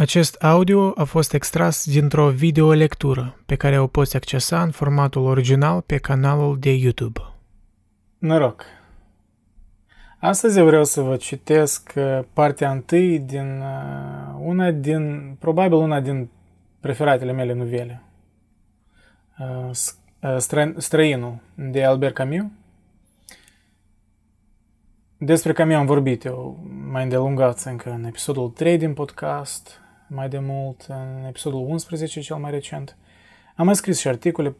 Acest audio a fost extras dintr-o videolectură pe care o poți accesa în formatul original pe canalul de YouTube. Noroc! Astăzi vreau să vă citesc uh, partea întâi din uh, una din, probabil una din preferatele mele novele. Uh, Străinul de Albert Camus. Despre Camus am vorbit eu mai îndelungat încă în episodul 3 din podcast, mai de mult, în episodul 11, cel mai recent. Am mai scris și articole,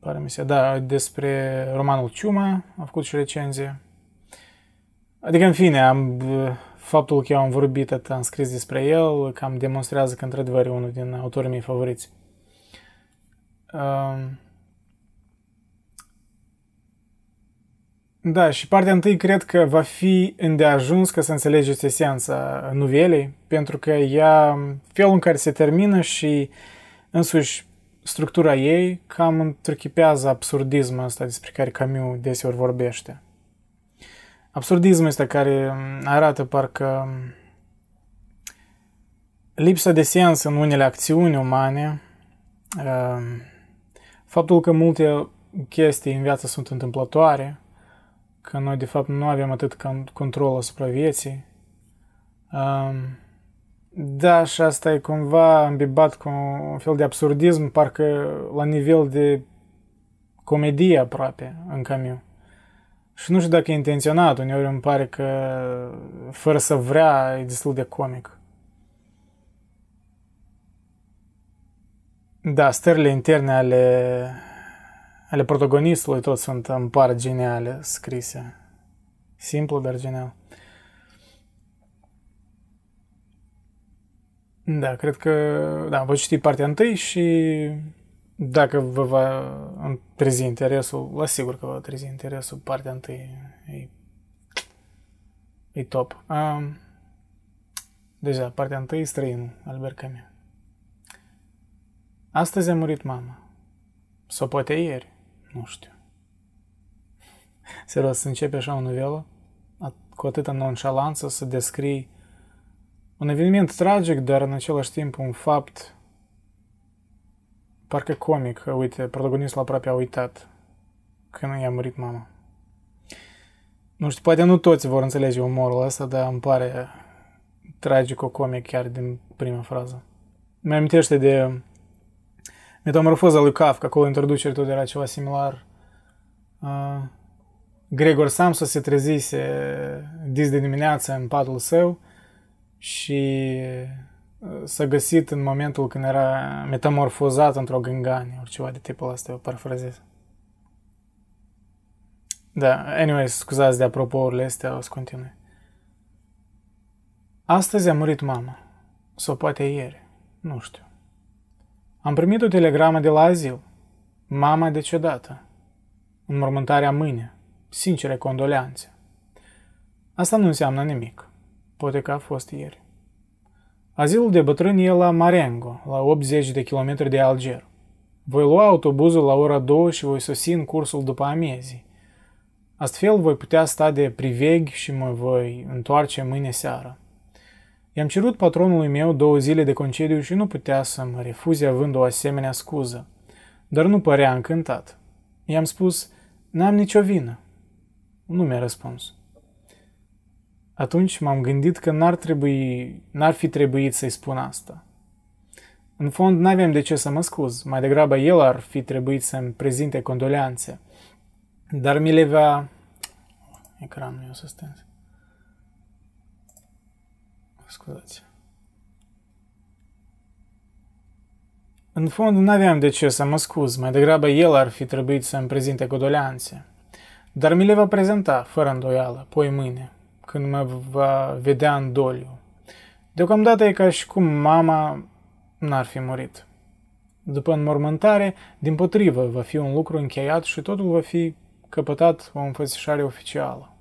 pare mi se, da, despre romanul Ciuma, am făcut și recenzie. Adică, în fine, am, faptul că eu am vorbit atât, am scris despre el, cam demonstrează că, într-adevăr, e unul din autorii mei favoriți. Uh, Da, și partea întâi cred că va fi îndeajuns ca să înțelegeți esența novelei, pentru că ea, felul în care se termină și însuși structura ei cam întruchipează absurdismul ăsta despre care Camus deseori vorbește. Absurdismul ăsta care arată parcă lipsa de sens în unele acțiuni umane, uh, faptul că multe chestii în viață sunt întâmplătoare, că noi de fapt nu avem atât control asupra vieții. Um, da, și asta e cumva îmbibat cu un fel de absurdism, parcă la nivel de comedie aproape în Camus. Și nu știu dacă e intenționat, uneori îmi pare că fără să vrea e destul de comic. Da, stările interne ale ale protagonistului tot sunt, în par geniale scrise. Simplu, dar genial. Da, cred că, da, voi citi partea întâi și dacă vă va trezi interesul, vă asigur că vă trezi interesul, partea întâi e, e top. Um, deja, partea întâi, străinul, Albert Camus. Astăzi a murit mama. Sau poate ieri. Nu știu. Serios, să începe așa o novelă, cu atâta nonșalanță, să descrii un eveniment tragic, dar în același timp un fapt parcă comic. Uite, protagonistul aproape a uitat când i-a murit mama. Nu știu, poate nu toți vor înțelege umorul ăsta, dar îmi pare tragico-comic chiar din prima frază. Mi amintește de Metamorfoza lui Kafka, acolo introducere tot era ceva similar. Uh, Gregor Samsa se trezise dis de dimineață în patul său și s-a găsit în momentul când era metamorfozat într-o gânganie, ori ceva de tipul ăsta, eu parafrazez. Da, anyway, scuzați de apropourile astea, o să continui. Astăzi a murit mama. Sau poate ieri. Nu știu. Am primit o telegramă de la azil. Mama decedată. Înmormântarea mâine. Sincere condoleanțe. Asta nu înseamnă nimic. Poate că a fost ieri. Azilul de bătrâni e la Marengo, la 80 de kilometri de Alger. Voi lua autobuzul la ora 2 și voi sosi în cursul după amiezii. Astfel voi putea sta de priveghi și mă voi întoarce mâine seară. I-am cerut patronului meu două zile de concediu și nu putea să mă refuze având o asemenea scuză, dar nu părea încântat. I-am spus, n-am nicio vină. Nu mi-a răspuns. Atunci m-am gândit că n-ar, trebui, n-ar fi trebuit să-i spun asta. În fond, n-avem de ce să mă scuz, mai degrabă el ar fi trebuit să-mi prezinte condoleanțe. Dar mi le va... Ecranul meu să stânzi. Scuzați. În fond, nu aveam de ce să mă scuz, mai degrabă el ar fi trebuit să-mi prezinte codoleanțe. Dar mi le va prezenta, fără îndoială, poi mâine, când mă va vedea în doliu. Deocamdată e ca și cum mama n-ar fi murit. După înmormântare, din potrivă, va fi un lucru încheiat și totul va fi căpătat o înfățișare oficială.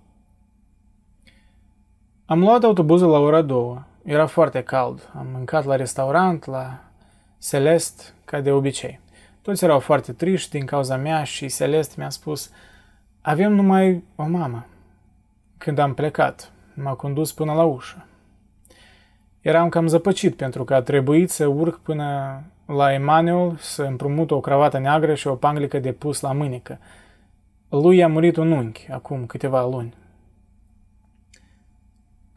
Am luat autobuzul la ora două. Era foarte cald. Am mâncat la restaurant, la Celest, ca de obicei. Toți erau foarte triști din cauza mea și Celest mi-a spus Avem numai o mamă. Când am plecat, m-a condus până la ușă. Eram cam zăpăcit pentru că a trebuit să urc până la Emanuel să împrumut o cravată neagră și o panglică de pus la mânecă. Lui a murit un unchi acum câteva luni.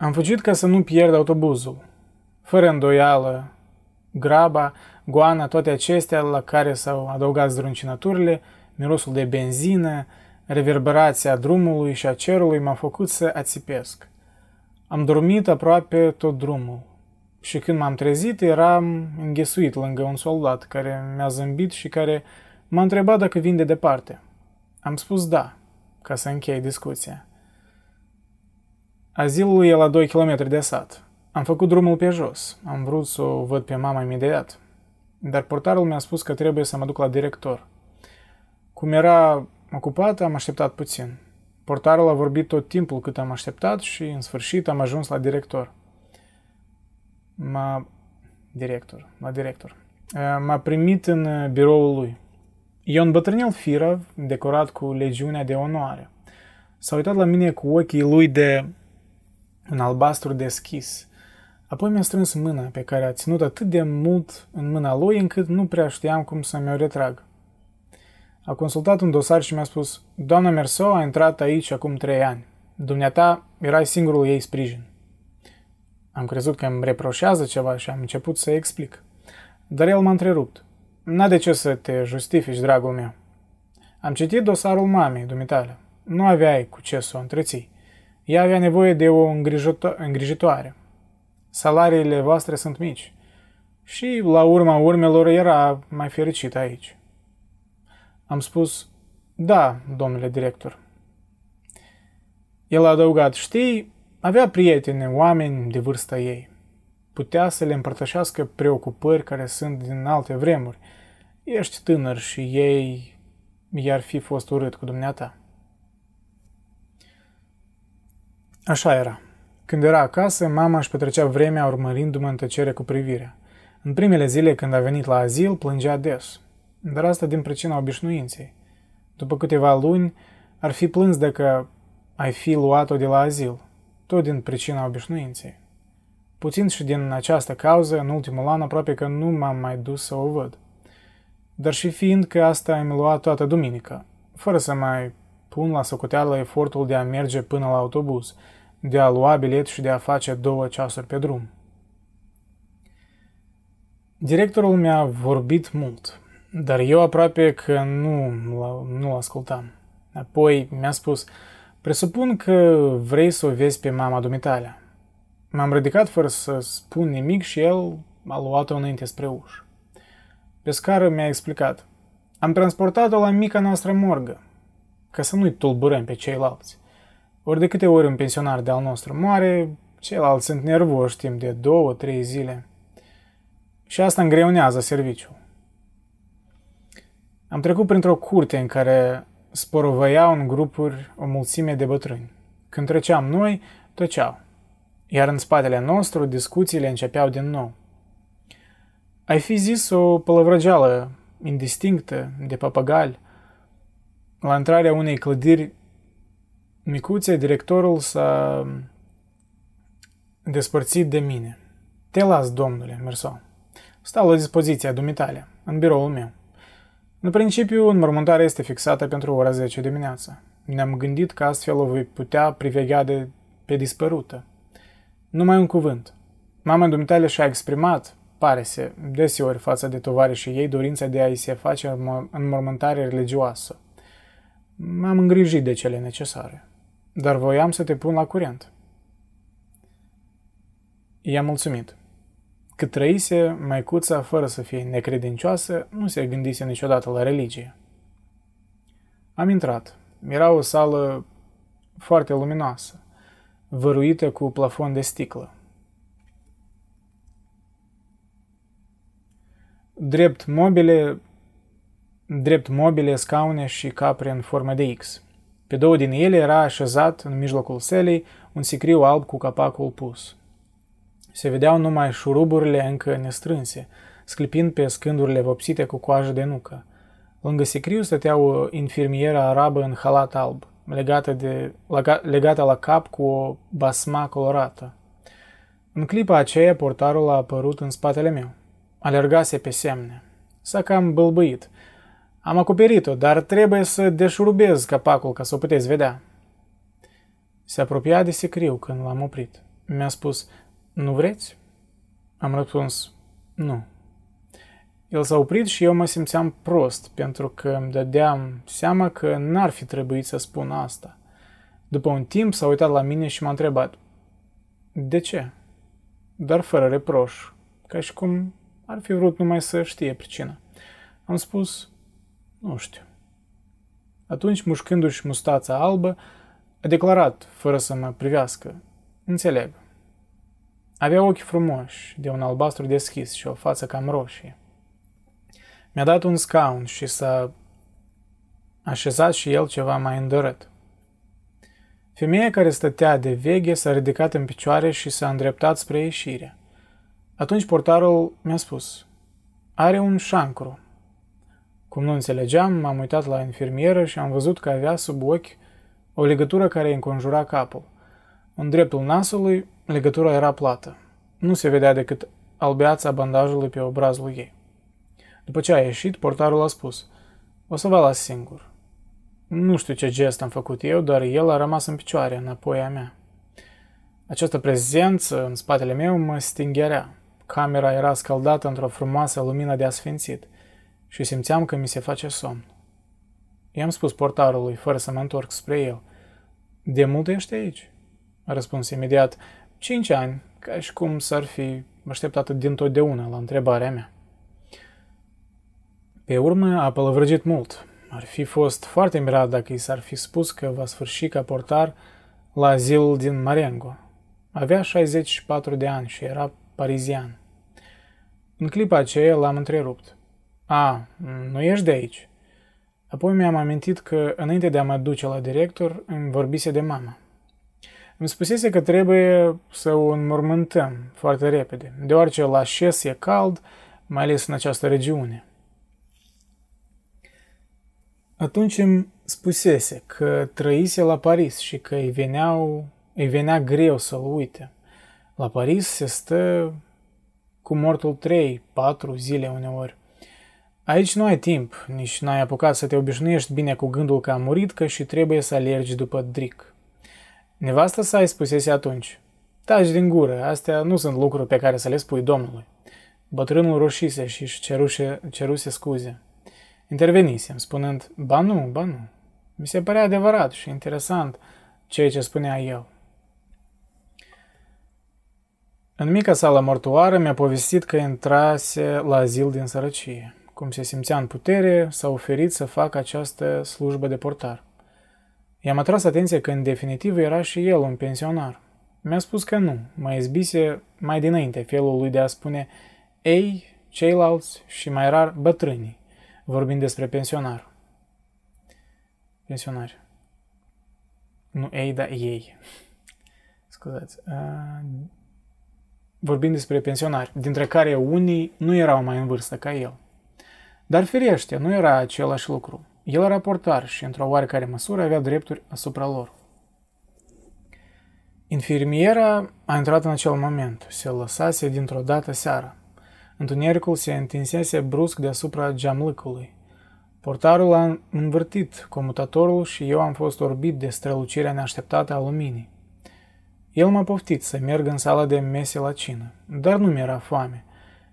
Am fugit ca să nu pierd autobuzul. Fără îndoială, graba, goana, toate acestea la care s-au adăugat zdruncinăturile, mirosul de benzină, reverberația drumului și a cerului m-a făcut să ațipesc. Am dormit aproape tot drumul și când m-am trezit eram înghesuit lângă un soldat care mi-a zâmbit și care m-a întrebat dacă vin de departe. Am spus da, ca să închei discuția. Azilul e la 2 km de sat. Am făcut drumul pe jos. Am vrut să o văd pe mama imediat. Dar portarul mi-a spus că trebuie să mă duc la director. Cum era ocupat, am așteptat puțin. Portarul a vorbit tot timpul cât am așteptat și, în sfârșit, am ajuns la director. M-a... Director. La director. M-a primit în biroul lui. E un bătrânel firav, decorat cu legiunea de onoare. S-a uitat la mine cu ochii lui de un albastru deschis. Apoi mi-a strâns mâna pe care a ținut atât de mult în mâna lui încât nu prea știam cum să mi-o retrag. A consultat un dosar și mi-a spus, Doamna Merso a intrat aici acum trei ani. Dumneata erai singurul ei sprijin. Am crezut că îmi reproșează ceva și am început să explic. Dar el m-a întrerupt. N-a de ce să te justifici, dragul meu. Am citit dosarul mamei, dumitale. Nu aveai cu ce să o întreții. Ea avea nevoie de o îngrijitoare. Salariile voastre sunt mici. Și, la urma urmelor, era mai fericit aici. Am spus, da, domnule director. El a adăugat, știi, avea prieteni, oameni de vârsta ei. Putea să le împărtășească preocupări care sunt din alte vremuri. Ești tânăr și ei i-ar fi fost urât cu dumneata. Așa era. Când era acasă, mama își petrecea vremea urmărindu-mă în tăcere cu privirea. În primele zile când a venit la azil, plângea des. Dar asta din pricina obișnuinței. După câteva luni, ar fi plâns dacă ai fi luat-o de la azil, tot din pricina obișnuinței. Puțin și din această cauză, în ultimul an aproape că nu m-am mai dus să o văd. Dar și fiind că asta îmi lua toată duminica, fără să mai pun la socoteală efortul de a merge până la autobuz, de a lua bilet și de a face două ceasuri pe drum. Directorul mi-a vorbit mult, dar eu aproape că nu, nu ascultam. Apoi mi-a spus, presupun că vrei să o vezi pe mama dumitale. M-am ridicat fără să spun nimic și el a luat-o înainte spre ușă. Pe scară mi-a explicat. Am transportat-o la mica noastră morgă, ca să nu-i tulburăm pe ceilalți. Ori de câte ori un pensionar de-al nostru moare, ceilalți sunt nervoși timp de două, trei zile. Și asta îngreunează serviciul. Am trecut printr-o curte în care sporovăiau în grupuri o mulțime de bătrâni. Când treceam noi, tăceau. Iar în spatele nostru, discuțiile începeau din nou. Ai fi zis o pălăvrăgeală indistinctă de papagali. La intrarea unei clădiri micuțe, directorul s-a despărțit de mine. Te las, domnule, Merso. Stau la dispoziția dumitale, în biroul meu. În principiu, înmormântarea este fixată pentru ora 10 dimineața. Ne-am gândit că astfel o voi putea priveghea de pe dispărută. Numai un cuvânt. Mama dumitale și-a exprimat, pare se, deseori față de tovarășii ei, dorința de a-i se face înmormântare religioasă. M-am îngrijit de cele necesare, dar voiam să te pun la curent. I-am mulțumit. Cât trăise, maicuța, fără să fie necredincioasă, nu se gândise niciodată la religie. Am intrat. Era o sală foarte luminoasă, văruită cu plafon de sticlă. Drept mobile, drept mobile, scaune și capre în formă de X. Pe două din ele era așezat, în mijlocul selei, un sicriu alb cu capacul pus. Se vedeau numai șuruburile încă nestrânse, sclipind pe scândurile vopsite cu coajă de nucă. Lângă sicriu stătea o infirmieră arabă în halat alb, legată, de, legată la cap cu o basma colorată. În clipa aceea, portarul a apărut în spatele meu. Alergase pe semne. S-a cam bâlbâit. Am acoperit-o, dar trebuie să deșurubez capacul ca să o puteți vedea. Se apropia de secriu când l-am oprit. Mi-a spus, nu vreți? Am răspuns, nu. El s-a oprit și eu mă simțeam prost, pentru că îmi dădeam seama că n-ar fi trebuit să spun asta. După un timp s-a uitat la mine și m-a întrebat, de ce? Dar fără reproș, ca și cum ar fi vrut numai să știe pricina. Am spus, nu știu. Atunci, mușcându-și mustața albă, a declarat, fără să mă privească, înțeleg. Avea ochi frumoși, de un albastru deschis și o față cam roșie. Mi-a dat un scaun și s-a așezat și el ceva mai îndărât. Femeia care stătea de veghe s-a ridicat în picioare și s-a îndreptat spre ieșire. Atunci portarul mi-a spus, are un șancru. Cum nu înțelegeam, m-am uitat la infirmieră și am văzut că avea sub ochi o legătură care îi înconjura capul. În dreptul nasului, legătura era plată. Nu se vedea decât albeața bandajului pe obrazul ei. După ce a ieșit, portarul a spus, o să vă las singur. Nu știu ce gest am făcut eu, dar el a rămas în picioare, înapoi a mea. Această prezență în spatele meu mă stingherea. Camera era scăldată într-o frumoasă lumină de asfințit și simțeam că mi se face somn. I-am spus portarului, fără să mă întorc spre el. De mult ești aici? A răspuns imediat. Cinci ani, ca și cum s-ar fi așteptat dintotdeauna la întrebarea mea. Pe urmă a pălăvrăgit mult. Ar fi fost foarte mirat dacă i s-ar fi spus că va sfârși ca portar la azilul din Marengo. Avea 64 de ani și era parizian. În clipa aceea l-am întrerupt. A, nu ești de aici? Apoi mi-am amintit că, înainte de a mă duce la director, îmi vorbise de mama. Îmi spusese că trebuie să o înmormântăm foarte repede, deoarece la șes e cald, mai ales în această regiune. Atunci îmi spusese că trăise la Paris și că îi, veneau, îi venea greu să-l uite. La Paris se stă cu mortul trei, patru zile uneori. Aici nu ai timp, nici n-ai apucat să te obișnuiești bine cu gândul că a murit, că și trebuie să alergi după Dric. Nevasta sa îi spusese atunci, taci din gură, astea nu sunt lucruri pe care să le spui domnului. Bătrânul roșise și își ceruse, ceruse scuze. Intervenisem, spunând, ba nu, ba nu. Mi se părea adevărat și interesant ceea ce spunea el. În mica sală mortoară mi-a povestit că intrase la azil din sărăcie. Cum se simțea în putere, s-a oferit să facă această slujbă de portar. I-am atras atenția că în definitiv era și el un pensionar. Mi-a spus că nu, mă izbise mai dinainte felul lui de a spune ei, ceilalți și mai rar bătrânii, vorbind despre pensionar. Pensionari. Nu ei, dar ei. Scuzați. Uh, vorbind despre pensionari, dintre care unii nu erau mai în vârstă ca el. Dar firește, nu era același lucru. El era portar și, într-o oarecare măsură, avea drepturi asupra lor. Infirmiera a intrat în acel moment. Se lăsase dintr-o dată seara. Întunericul se întinsese brusc deasupra geamlâcului. Portarul a învârtit comutatorul și eu am fost orbit de strălucirea neașteptată a luminii. El m-a poftit să merg în sala de mese la cină, dar nu mi-era foame.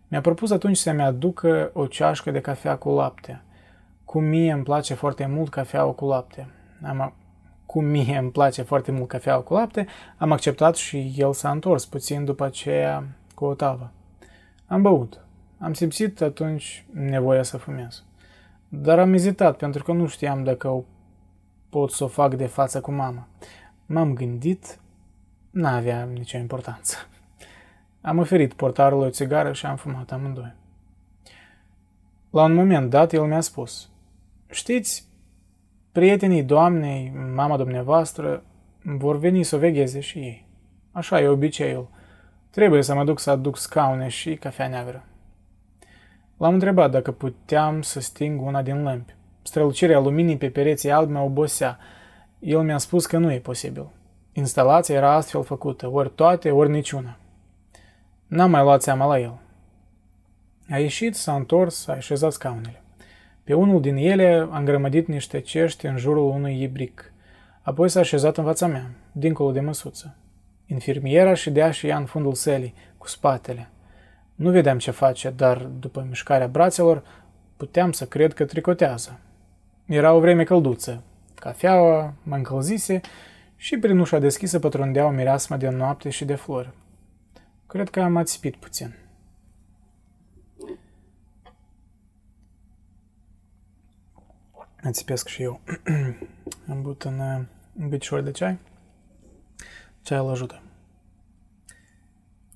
Mi-a propus atunci să-mi aducă o ceașcă de cafea cu lapte. Cum mie îmi place foarte mult cafeaua cu lapte. Am, cum mie îmi place foarte mult cafeaua cu lapte, am acceptat și el s-a întors puțin după aceea cu o tavă. Am băut. Am simțit atunci nevoia să fumez. Dar am ezitat pentru că nu știam dacă o pot să o fac de față cu mama. M-am gândit, n-avea nicio importanță. Am oferit portarului o țigară și am fumat amândoi. La un moment dat, el mi-a spus, Știți, prietenii doamnei, mama dumneavoastră, vor veni să o vegheze și ei. Așa e obiceiul. Trebuie să mă duc să aduc scaune și cafea neagră. L-am întrebat dacă puteam să sting una din lămpi. Strălucirea luminii pe pereții albi mă obosea. El mi-a spus că nu e posibil. Instalația era astfel făcută, ori toate, ori niciuna. N-am mai luat seama la el. A ieșit, s-a întors, a așezat scaunele. Pe unul din ele a îngrămădit niște cești în jurul unui ibric. Apoi s-a așezat în fața mea, dincolo de măsuță. Infirmiera ședea și ea în fundul sălii, cu spatele. Nu vedeam ce face, dar după mișcarea brațelor puteam să cred că tricotează. Era o vreme călduță. Cafeaua mă încălzise și prin ușa deschisă pătrundeau mireasma de noapte și de flori. Cred că am ațipit puțin. Ațipesc și eu. am băut în, în bicișor de ceai. Ceaiul ajută.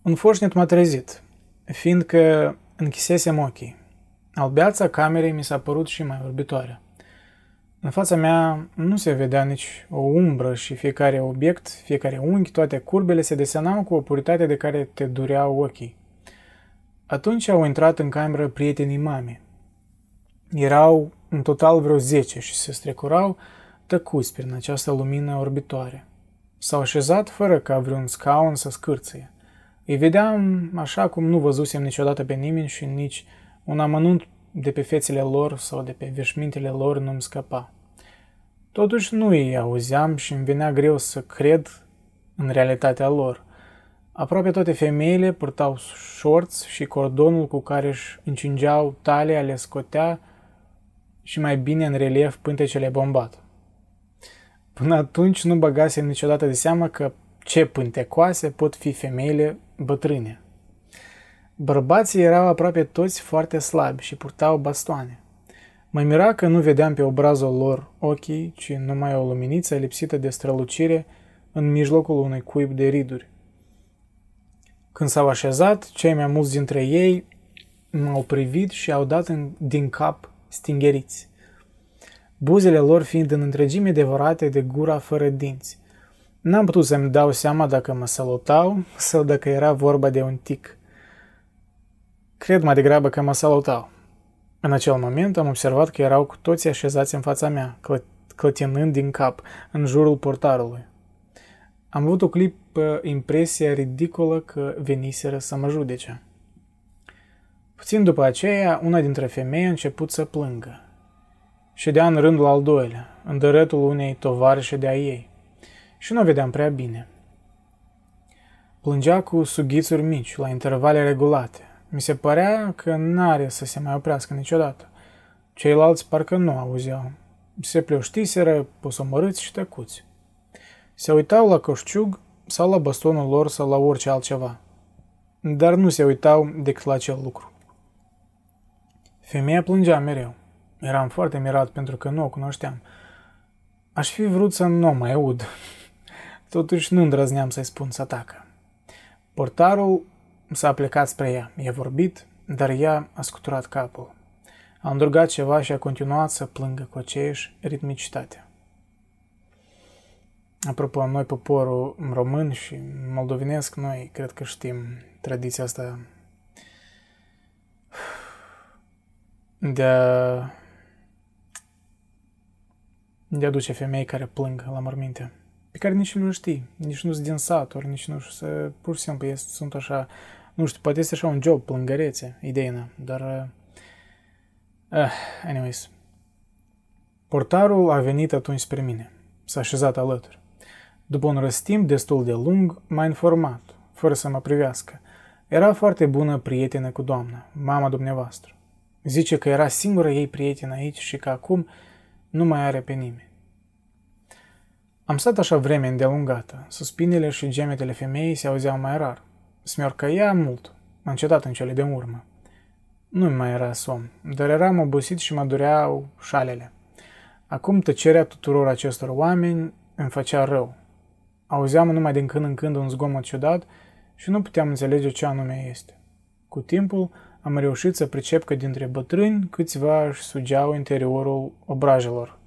Un foșnet m-a trezit, fiindcă închisesem ochii. Albeața camerei mi s-a părut și mai orbitoare. În fața mea nu se vedea nici o umbră și fiecare obiect, fiecare unghi, toate curbele se desenau cu o puritate de care te dureau ochii. Atunci au intrat în cameră prietenii mamei. Erau în total vreo zece și se strecurau tăcuți prin această lumină orbitoare. S-au așezat fără ca vreun scaun să scârțâie. Îi vedeam așa cum nu văzusem niciodată pe nimeni și nici un amănunt de pe fețele lor sau de pe veșmintele lor nu-mi scăpa. Totuși nu îi auzeam și îmi venea greu să cred în realitatea lor. Aproape toate femeile purtau șorți și cordonul cu care își încingeau talia le scotea și mai bine în relief pântecele bombat. Până atunci nu băgasem niciodată de seamă că ce pântecoase pot fi femeile bătrâne. Bărbații erau aproape toți foarte slabi și purtau bastoane. Mă mira că nu vedeam pe obrazul lor ochii, ci numai o luminiță lipsită de strălucire în mijlocul unui cuib de riduri. Când s-au așezat, cei mai mulți dintre ei m-au privit și au dat în, din cap stingeriți. Buzele lor fiind în întregime devorate de gura fără dinți. N-am putut să-mi dau seama dacă mă salutau sau dacă era vorba de un tic. Cred mai degrabă că mă salutau. În acel moment am observat că erau cu toții așezați în fața mea, clă- clătinând din cap, în jurul portarului. Am avut o clipă impresia ridicolă că veniseră să mă judece. Puțin după aceea, una dintre femei a început să plângă. Ședea în rândul al doilea, în dărătul unei tovarășe de-a ei, și nu o vedeam prea bine. Plângea cu sughițuri mici, la intervale regulate, mi se părea că n-are să se mai oprească niciodată. Ceilalți parcă nu auzeau. Se pleoștiseră, posomorâți și tăcuți. Se uitau la coșciug sau la bastonul lor sau la orice altceva. Dar nu se uitau decât la acel lucru. Femeia plângea mereu. Eram foarte mirat pentru că nu o cunoșteam. Aș fi vrut să nu o mai aud. Totuși nu îndrăzneam să-i spun să tacă. Portarul S-a plecat spre ea. I-a vorbit, dar ea a scuturat capul. A îndrugat ceva și a continuat să plângă cu aceeași ritmicitate. Apropo, noi poporul român și moldovenesc, noi cred că știm tradiția asta de a, de a duce femei care plâng la morminte, pe care nici nu știi, nici nu sunt din saturi, nici nu știu, pur și simplu sunt așa nu știu, poate este așa un job, plângărețe, ideea, dar... Uh, uh, anyways. Portarul a venit atunci spre mine. S-a așezat alături. După un răstimp destul de lung, m-a informat, fără să mă privească. Era foarte bună prietenă cu doamna, mama dumneavoastră. Zice că era singura ei prietenă aici și că acum nu mai are pe nimeni. Am stat așa vreme îndelungată. Suspinele și gemetele femeii se auzeau mai rar. Smiorcăia mult, a încetat în cele de urmă. Nu mai era somn, dar eram obosit și mă dureau șalele. Acum tăcerea tuturor acestor oameni îmi făcea rău. Auzeam numai din când în când un zgomot ciudat și nu puteam înțelege ce anume este. Cu timpul am reușit să pricep că dintre bătrâni câțiva își sugeau interiorul obrajelor,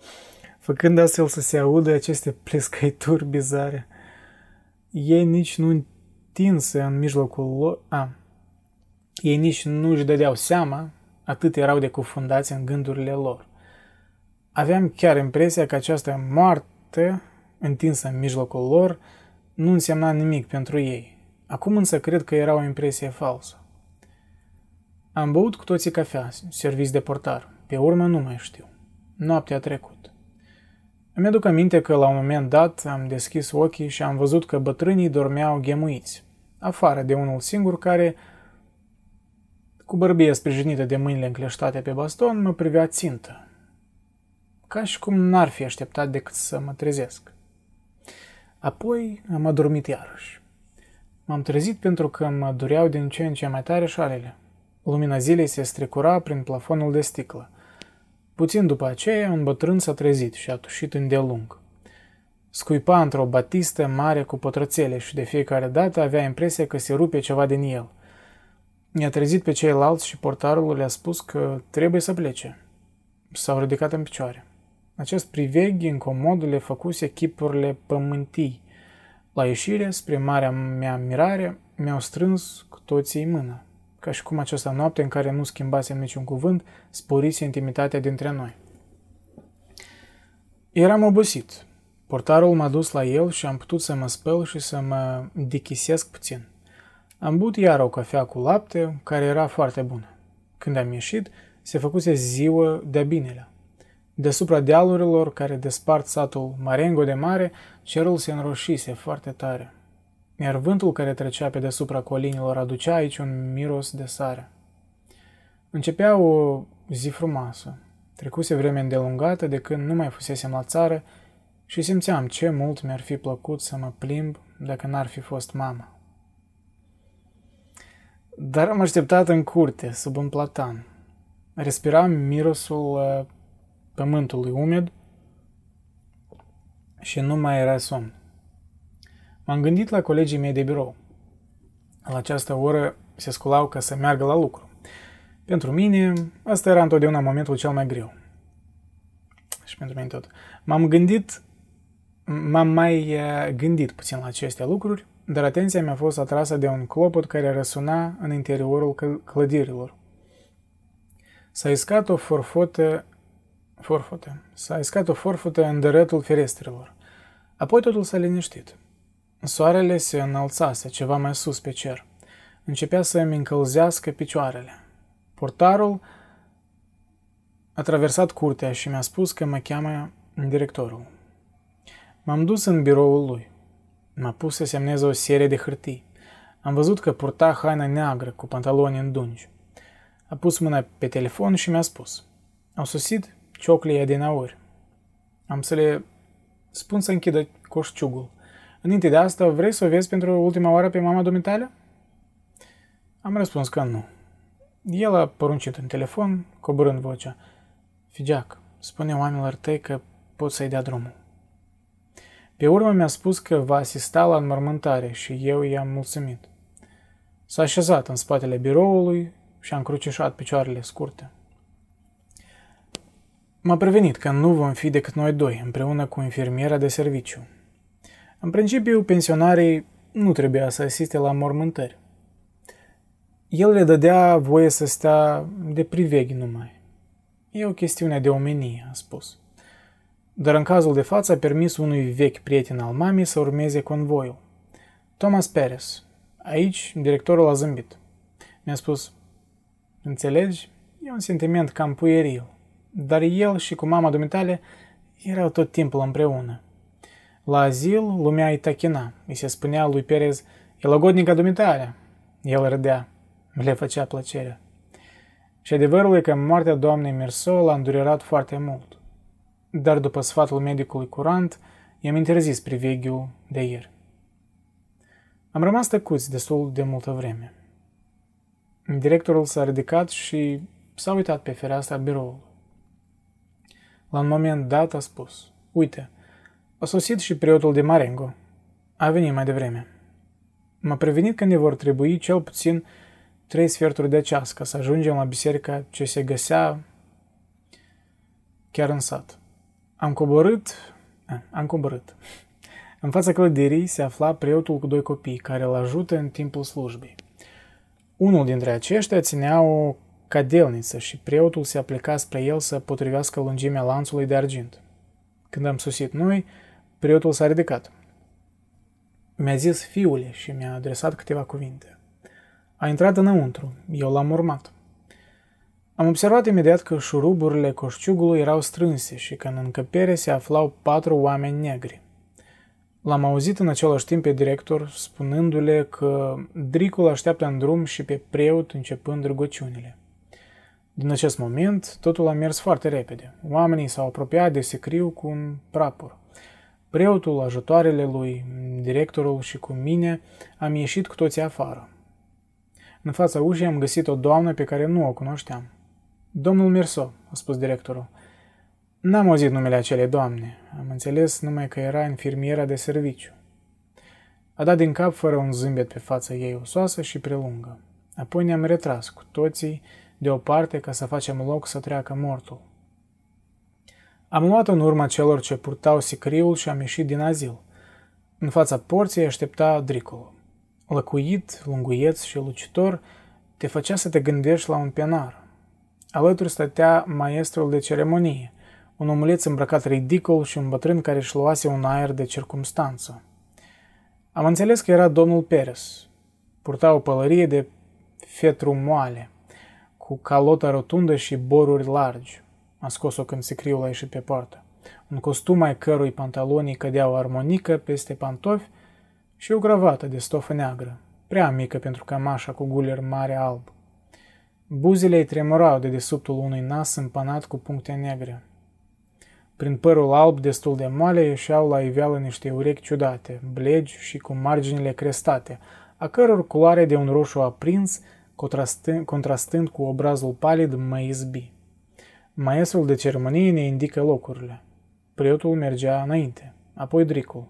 făcând astfel să se audă aceste plescăituri bizare. Ei nici nu întinse în mijlocul lor... A, ei nici nu își dădeau seama, atât erau de cufundați în gândurile lor. Aveam chiar impresia că această moarte, întinsă în mijlocul lor, nu însemna nimic pentru ei. Acum însă cred că era o impresie falsă. Am băut cu toții cafea, serviți de portar. Pe urmă nu mai știu. Noaptea a trecut. Îmi aduc aminte că la un moment dat am deschis ochii și am văzut că bătrânii dormeau ghemuiți, afară de unul singur care, cu bărbie sprijinită de mâinile încleștate pe baston, mă privea țintă, ca și cum n-ar fi așteptat decât să mă trezesc. Apoi am adormit iarăși. M-am trezit pentru că mă dureau din ce în ce mai tare șalele. Lumina zilei se strecura prin plafonul de sticlă. Puțin după aceea, un bătrân s-a trezit și a tușit îndelung. Scuipa într-o batistă mare cu pătrățele și de fiecare dată avea impresia că se rupe ceva din el. I-a trezit pe ceilalți și portarul le-a spus că trebuie să plece. S-au ridicat în picioare. Acest priveghi incomod le făcuse chipurile pământii. La ieșire, spre marea mea mirare, mi-au strâns cu toții mână ca și cum această noapte în care nu schimbasem niciun cuvânt, sporise intimitatea dintre noi. Eram obosit. Portarul m-a dus la el și am putut să mă spăl și să mă dichisesc puțin. Am băut iar o cafea cu lapte, care era foarte bună. Când am ieșit, se făcuse ziua de binele. Deasupra dealurilor care despart satul Marengo de mare, cerul se înroșise foarte tare iar vântul care trecea pe deasupra colinilor aducea aici un miros de sare. Începea o zi frumoasă. Trecuse vreme îndelungată de când nu mai fusesem la țară și simțeam ce mult mi-ar fi plăcut să mă plimb dacă n-ar fi fost mama. Dar am așteptat în curte, sub un platan. Respiram mirosul uh, pământului umed și nu mai era somn. M-am gândit la colegii mei de birou. La această oră se sculau ca să meargă la lucru. Pentru mine, asta era întotdeauna momentul cel mai greu. Și pentru mine tot. M-am gândit, m-am mai eh, gândit puțin la aceste lucruri, dar atenția mi-a fost atrasă de un clopot care răsuna în interiorul clădirilor. S-a iscat o forfotă, forfotă, s-a iscat o forfotă în dărătul ferestrelor. Apoi totul s-a liniștit. Soarele se înălțase ceva mai sus pe cer. Începea să îmi încălzească picioarele. Portarul a traversat curtea și mi-a spus că mă cheamă directorul. M-am dus în biroul lui. M-a pus să semneze o serie de hârtii. Am văzut că purta haina neagră cu pantaloni îndungi. A pus mâna pe telefon și mi-a spus. Au sosit cioclii din aur. Am să le spun să închidă coșciugul. Înainte de asta, vrei să o vezi pentru ultima oară pe mama dumitale? Am răspuns că nu. El a poruncit în telefon, coborând vocea. Figeac, spune oamenilor tăi că pot să-i dea drumul. Pe urmă mi-a spus că va asista la înmormântare și eu i-am mulțumit. S-a așezat în spatele biroului și a încrucișat picioarele scurte. M-a prevenit că nu vom fi decât noi doi, împreună cu infirmiera de serviciu, în principiu, pensionarii nu trebuia să asiste la mormântări. El le dădea voie să stea de priveghi numai. E o chestiune de omenie, a spus. Dar în cazul de față a permis unui vechi prieten al mamei să urmeze convoiul. Thomas Perez. Aici, directorul a zâmbit. Mi-a spus, înțelegi, e un sentiment cam pueril, dar el și cu mama dumitale erau tot timpul împreună. La azil, lumea îi tachina. Îi se spunea lui Perez, e logodnica dumitare. El râdea. Le făcea plăcere. Și adevărul e că moartea doamnei Merso l-a îndurerat foarte mult. Dar după sfatul medicului curant, i-am interzis priveghiul de ieri. Am rămas tăcuți destul de multă vreme. Directorul s-a ridicat și s-a uitat pe fereastra biroului. La un moment dat a spus, uite, a sosit și preotul de Marengo. A venit mai devreme. M-a prevenit că ne vor trebui cel puțin trei sferturi de ceas ca să ajungem la biserica ce se găsea chiar în sat. Am coborât, am coborât. În fața clădirii se afla preotul cu doi copii care îl ajută în timpul slujbei. Unul dintre aceștia ținea o cadelniță și preotul se aplica spre el să potrivească lungimea lanțului de argint. Când am sosit noi, Preotul s-a ridicat. Mi-a zis fiule și mi-a adresat câteva cuvinte. A intrat înăuntru, eu l-am urmat. Am observat imediat că șuruburile coșciugului erau strânse și că în încăpere se aflau patru oameni negri. L-am auzit în același timp pe director spunându-le că Dricul așteaptă în drum și pe preot începând rugăciunile. Din acest moment, totul a mers foarte repede. Oamenii s-au apropiat de secriu cu un prapor. Preotul, ajutoarele lui, directorul și cu mine am ieșit cu toții afară. În fața ușii am găsit o doamnă pe care nu o cunoșteam. Domnul Mirso, a spus directorul. N-am auzit numele acelei doamne. Am înțeles numai că era infirmiera de serviciu. A dat din cap fără un zâmbet pe fața ei osoasă și prelungă. Apoi ne-am retras cu toții deoparte ca să facem loc să treacă mortul. Am luat în urma celor ce purtau sicriul și am ieșit din azil. În fața porții aștepta Dricul. Lăcuit, lunguieț și lucitor, te făcea să te gândești la un penar. Alături stătea maestrul de ceremonie, un omuleț îmbrăcat ridicol și un bătrân care își luase un aer de circumstanță. Am înțeles că era domnul Perez. Purta o pălărie de fetru moale, cu calotă rotundă și boruri largi. A scos-o când sicriul a ieșit pe poartă. Un costum ai cărui pantalonii cădeau armonică peste pantofi și o gravată de stofă neagră, prea mică pentru cămașa cu guler mare alb. Buzele îi tremurau de desubtul unui nas împanat cu puncte negre. Prin părul alb destul de moale ieșeau la iveală niște urechi ciudate, blegi și cu marginile crestate, a căror culoare de un roșu aprins, contrastând, contrastând cu obrazul palid, mă izbi. Maestrul de ceremonie ne indică locurile. Preotul mergea înainte, apoi dricul.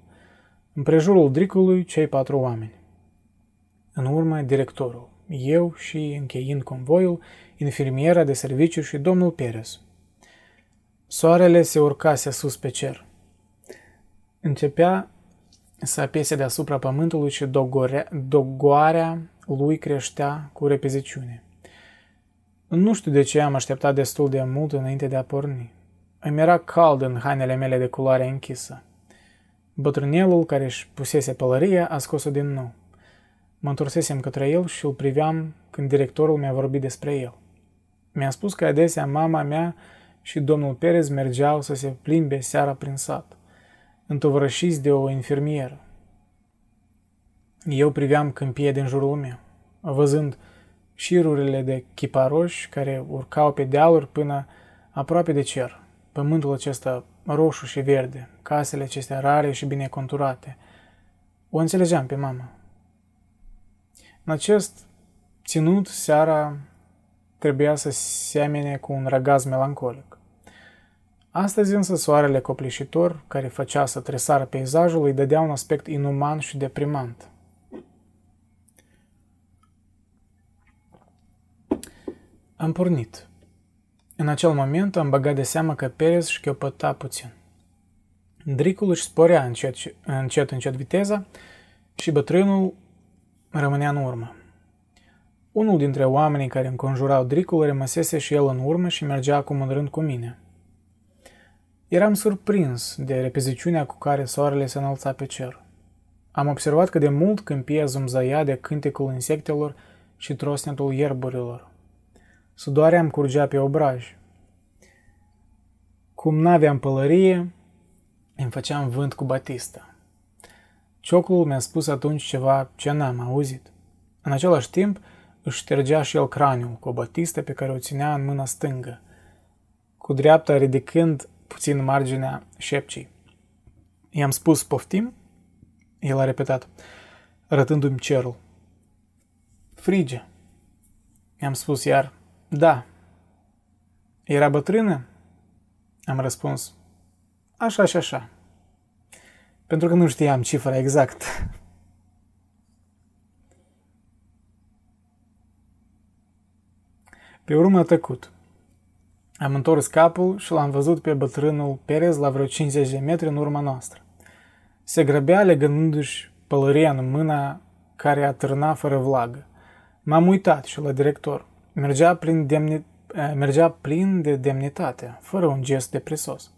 În prejurul dricului, cei patru oameni. În urmă, directorul, eu și, încheind convoiul, infirmiera de serviciu și domnul Perez. Soarele se urcase sus pe cer. Începea să apese deasupra pământului și dogoarea, dogoarea lui creștea cu repeziciune. Nu știu de ce am așteptat destul de mult înainte de a porni. Îmi era cald în hainele mele de culoare închisă. Bătrânelul care își pusese pălăria a scos-o din nou. Mă întorsesem către el și îl priveam când directorul mi-a vorbit despre el. Mi-a spus că adesea mama mea și domnul Perez mergeau să se plimbe seara prin sat, întovărășiți de o infirmieră. Eu priveam câmpie din jurul meu, văzând șirurile de chiparoși care urcau pe dealuri până aproape de cer, pământul acesta roșu și verde, casele acestea rare și bine conturate. O înțelegeam pe mama. În acest ținut, seara trebuia să seamene cu un răgaz melancolic. Astăzi însă soarele copleșitor, care făcea să tresară peisajul, îi dădea un aspect inuman și deprimant. Am pornit. În acel moment am băgat de seamă că Perez șchiopăta puțin. Dricul își sporea încet, încet, încet viteza și bătrânul rămânea în urmă. Unul dintre oamenii care înconjurau Dricul rămăsese și el în urmă și mergea acum în rând cu mine. Eram surprins de repeziciunea cu care soarele se înălța pe cer. Am observat că de mult câmpia zumzăia de cântecul insectelor și trosnetul ierburilor. Sudoarea îmi curgea pe obraj. Cum n-aveam pălărie, îmi făceam vânt cu batista. Ciocul mi-a spus atunci ceva ce n-am auzit. În același timp, își ștergea și el craniul cu o batistă pe care o ținea în mâna stângă, cu dreapta ridicând puțin marginea șepcii. I-am spus poftim? El a repetat, arătându-mi cerul. Frige. I-am spus iar, da. Era bătrână? Am răspuns, așa și așa. Pentru că nu știam cifra exact. Pe urmă a tăcut. Am întors capul și l-am văzut pe bătrânul Perez la vreo 50 de metri în urma noastră. Se grăbea legându-și pălăria în mâna care atârna fără vlagă. M-am uitat și la director. Mergea plin, demni... Eh, mergea plin de demnitate, fără un gest de presos.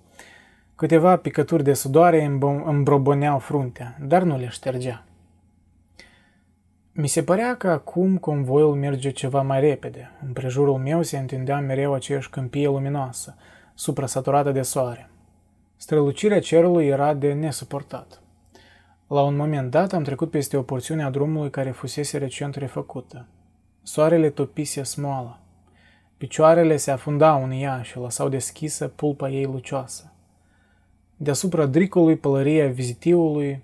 Câteva picături de sudoare îmbroboneau fruntea, dar nu le ștergea. Mi se părea că acum convoiul merge ceva mai repede. În prejurul meu se întindea mereu aceeași câmpie luminoasă, suprasaturată de soare. Strălucirea cerului era de nesuportat. La un moment dat am trecut peste o porțiune a drumului care fusese recent refăcută. Soarele topise smoala. Picioarele se afundau în ea și lăsau deschisă pulpa ei lucioasă. Deasupra dricului pălăria vizitiului,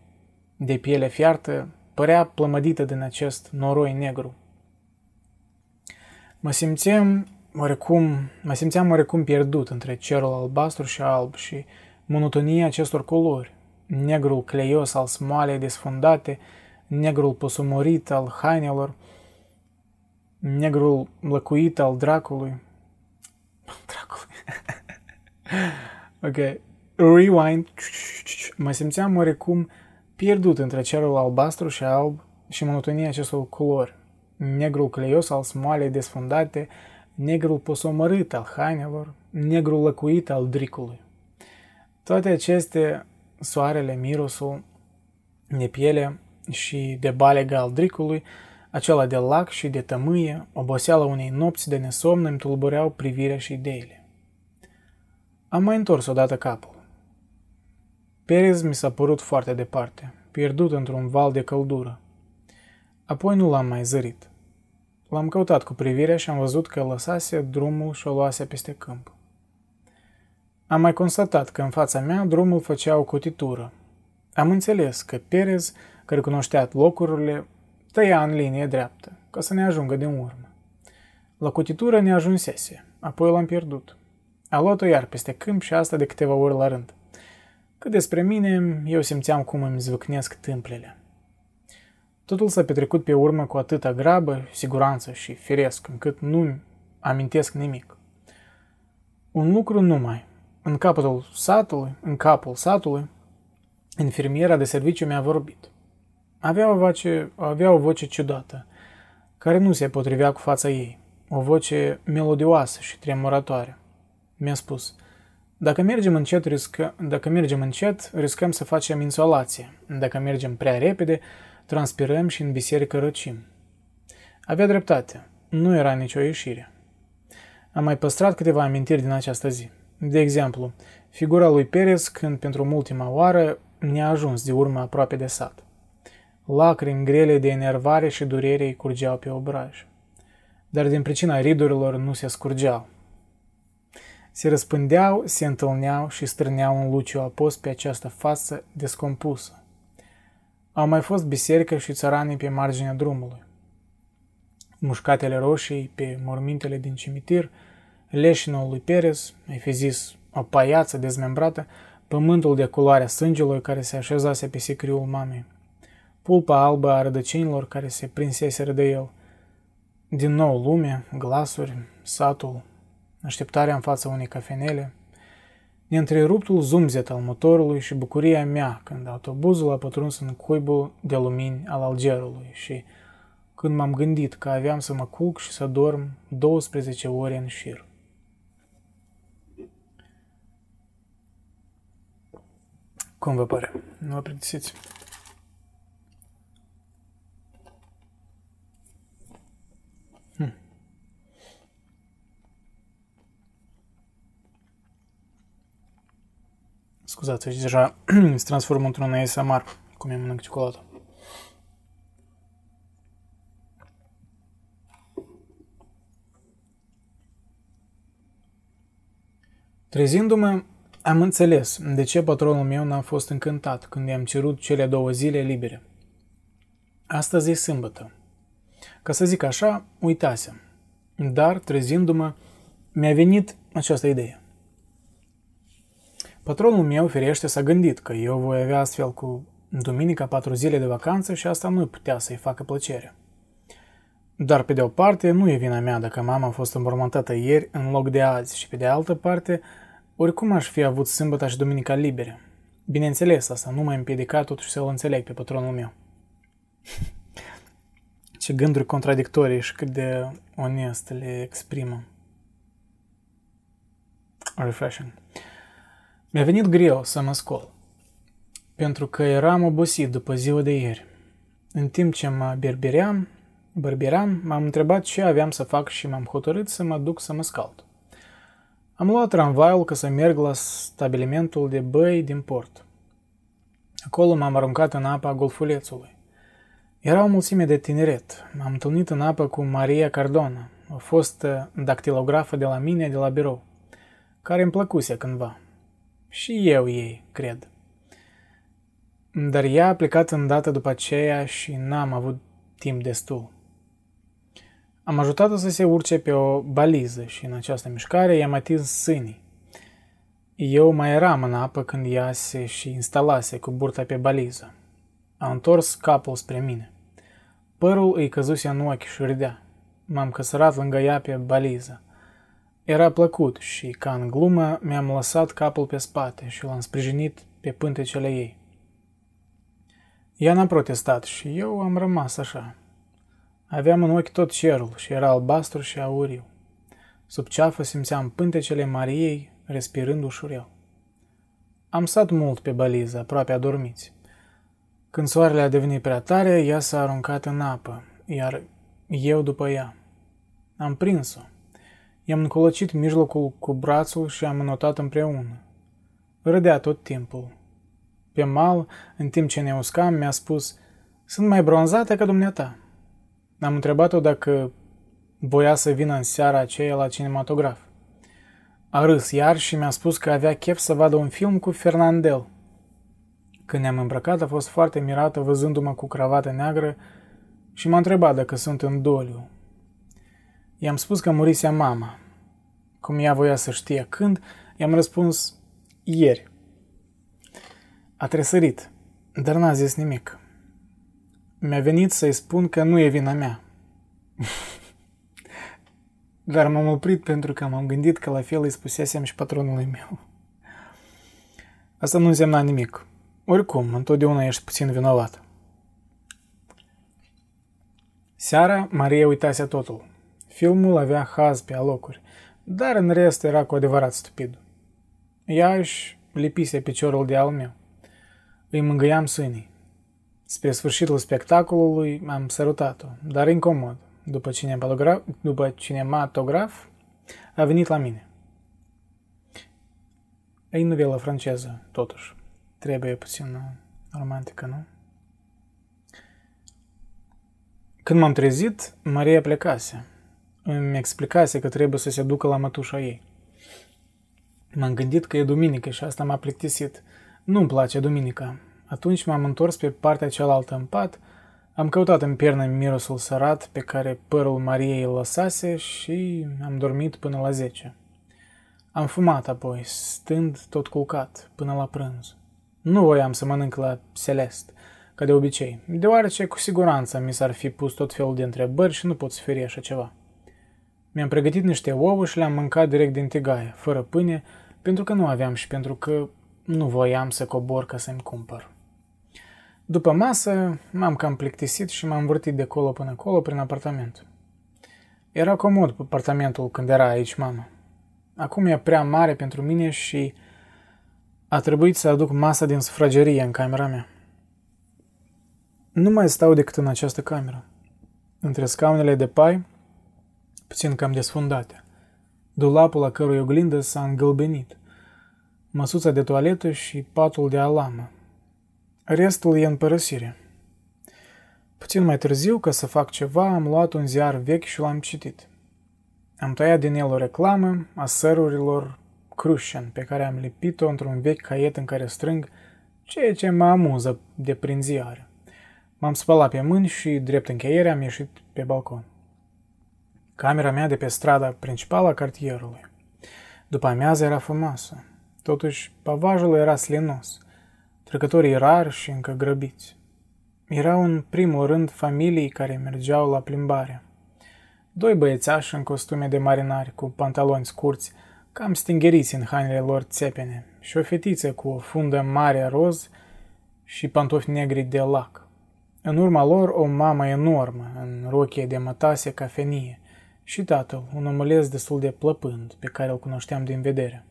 de piele fiartă, părea plămădită din acest noroi negru. Mă simțeam oarecum, mă simțeam oarecum pierdut între cerul albastru și alb și monotonia acestor culori, negrul cleios al smoalei desfundate, negrul posumorit al hainelor, negrul lăcuit al dracului. Dracului. ok. Rewind. Mă simțeam oarecum pierdut între cerul albastru și alb și monotonia acestor culori. Negrul cleios al smoalei desfundate, negrul posomărât al hainelor, negrul lăcuit al dricului. Toate aceste, soarele, mirosul, de piele și de balega al dricului, acela de lac și de tămâie, oboseala unei nopți de nesomn îmi tulbureau privirea și ideile. Am mai întors odată capul. Perez mi s-a părut foarte departe, pierdut într-un val de căldură. Apoi nu l-am mai zărit. L-am căutat cu privirea și am văzut că lăsase drumul și o luase peste câmp. Am mai constatat că în fața mea drumul făcea o cotitură. Am înțeles că Perez, care cunoștea locurile, tăia în linie dreaptă, ca să ne ajungă din urmă. La cotitură ne ajunsese, apoi l-am pierdut. A luat-o iar peste câmp și asta de câteva ori la rând. Cât despre mine, eu simțeam cum îmi zvâcnesc tâmplele. Totul s-a petrecut pe urmă cu atâta grabă, siguranță și firesc, încât nu amintesc nimic. Un lucru numai. În capătul satului, în capul satului, infirmiera de serviciu mi-a vorbit. Avea o, voce, avea o voce ciudată, care nu se potrivea cu fața ei, o voce melodioasă și tremurătoare. Mi-a spus, dacă mergem încet, riscă, dacă mergem încet, riscăm să facem insolație. Dacă mergem prea repede, transpirăm și în biserică răcim. Avea dreptate. Nu era nicio ieșire. Am mai păstrat câteva amintiri din această zi. De exemplu, figura lui Perez când pentru ultima oară ne-a ajuns de urmă aproape de sat. Lacrimi grele de enervare și durere îi curgeau pe obraj. Dar din pricina ridurilor nu se scurgeau. Se răspândeau, se întâlneau și strâneau un luciu apos pe această față descompusă. Au mai fost biserică și țăranii pe marginea drumului. Mușcatele roșii pe mormintele din cimitir, leșinul lui Perez, ai fi zis, o paiață dezmembrată, pământul de culoarea sângelui care se așezase pe sicriul mamei, pulpa albă a rădăcinilor care se prinseseră de el, din nou lume, glasuri, satul, așteptarea în fața unei cafenele, neîntreruptul zumzet al motorului și bucuria mea când autobuzul a pătruns în cuibul de lumini al Algerului și când m-am gândit că aveam să mă culc și să dorm 12 ore în șir. Cum vă pare? Nu vă plictisiți? Scuzați, și deja se transformă într-un ASMR, cum e mănânc ciocolată. Trezindu-mă, am înțeles de ce patronul meu n-a fost încântat când i-am cerut cele două zile libere. Astăzi e sâmbătă. Ca să zic așa, uitasem. Dar, trezindu-mă, mi-a venit această idee. Patronul meu, firește, s-a gândit că eu voi avea astfel cu duminica patru zile de vacanță și asta nu putea să-i facă plăcere. Dar, pe de o parte, nu e vina mea dacă mama a fost înmormântată ieri în loc de azi și, pe de altă parte, oricum aș fi avut sâmbătă și duminica libere. Bineînțeles, asta nu m-a împiedicat totuși să-l înțeleg pe patronul meu. Ce gânduri contradictorii și cât de onest le exprimă. Refreshing. Mi-a venit greu să mă scol, pentru că eram obosit după ziua de ieri. În timp ce mă berbeream, bărberam, m-am întrebat ce aveam să fac și m-am hotărât să mă duc să mă scald. Am luat tramvaiul ca să merg la stabilimentul de băi din port. Acolo m-am aruncat în apa golfulețului. Era o mulțime de tineret. M-am întâlnit în apă cu Maria Cardona, o fostă dactilografă de la mine, de la birou, care îmi plăcuse cândva. Și eu ei, cred. Dar ea a plecat îndată după aceea și n-am avut timp destul. Am ajutat-o să se urce pe o baliză și în această mișcare i-am atins sânii. Eu mai eram în apă când ea se și instalase cu burta pe baliză. A întors capul spre mine. Părul îi căzuse în ochi și râdea. M-am căsărat lângă ea pe baliză. Era plăcut și, ca în glumă, mi-am lăsat capul pe spate și l-am sprijinit pe pântecele ei. Ea n-a protestat și eu am rămas așa. Aveam în ochi tot cerul și era albastru și auriu. Sub ceafă simțeam pântecele Mariei respirând ușurel. Am stat mult pe baliză, aproape adormiți. Când soarele a devenit prea tare, ea s-a aruncat în apă, iar eu după ea. Am prins-o. I-am încolocit mijlocul cu brațul și am înotat împreună. Râdea tot timpul. Pe mal, în timp ce ne uscam, mi-a spus, Sunt mai bronzată ca dumneata. Am întrebat-o dacă voia să vină în seara aceea la cinematograf. A râs iar și mi-a spus că avea chef să vadă un film cu Fernandel. Când ne-am îmbrăcat, a fost foarte mirată văzându-mă cu cravată neagră și m-a întrebat dacă sunt în doliu. I-am spus că murise mama. Cum ea voia să știe când, i-am răspuns ieri. A tresărit, dar n-a zis nimic. Mi-a venit să-i spun că nu e vina mea. dar m-am oprit pentru că m-am gândit că la fel îi spusesem și patronului meu. Asta nu însemna nimic. Oricum, întotdeauna ești puțin vinovat. Seara, Maria uitase totul. Filmul avea haz pe alocuri, dar în rest era cu adevărat stupid. Ea își lipise piciorul de al meu. Îi mângâiam sânii. Spre sfârșitul spectacolului am sărutat-o, dar incomod. După, cinematograf, după cinematograf a venit la mine. E novelă franceză, totuși. Trebuie puțin romantică, nu? Când m-am trezit, Maria plecase. Îmi explicase că trebuie să se ducă la mătușa ei. M-am gândit că e duminică și asta m-a plictisit. Nu-mi place duminica. Atunci m-am întors pe partea cealaltă în pat, am căutat în piernă mirosul sărat pe care părul Mariei îl lăsase și am dormit până la 10. Am fumat apoi, stând tot culcat, până la prânz. Nu voiam să mănânc la Celest, ca de obicei, deoarece cu siguranță mi s-ar fi pus tot felul de întrebări și nu pot sferi așa ceva. Mi-am pregătit niște ouă și le-am mâncat direct din tigaie, fără pâine, pentru că nu aveam și pentru că nu voiam să cobor ca să-mi cumpăr. După masă, m-am cam plictisit și m-am vârtit de colo până acolo prin apartament. Era comod apartamentul când era aici mama. Acum e prea mare pentru mine și a trebuit să aduc masa din sufragerie în camera mea. Nu mai stau decât în această cameră, între scaunele de pai, puțin cam desfundate. Dulapul la cărui oglindă s-a îngălbenit, măsuța de toaletă și patul de alamă. Restul e în părăsire. Puțin mai târziu, ca să fac ceva, am luat un ziar vechi și l-am citit. Am tăiat din el o reclamă a sărurilor Crucian, pe care am lipit-o într-un vechi caiet în care strâng ceea ce mă amuză de prin ziare. M-am spălat pe mâini și, drept încheiere, am ieșit pe balcon. Camera mea de pe strada principală a cartierului. După amiază era frumoasă. Totuși, pavajul era slinos. Trecătorii rari și încă grăbiți. Erau în primul rând familii care mergeau la plimbare. Doi băiețași în costume de marinari cu pantaloni scurți, cam stingeriți în hainele lor țepene, și o fetiță cu o fundă mare roz și pantofi negri de lac. În urma lor o mamă enormă, în rochie de mătase cafenie, și tatăl, un omuleț destul de plăpând, pe care îl cunoșteam din vedere.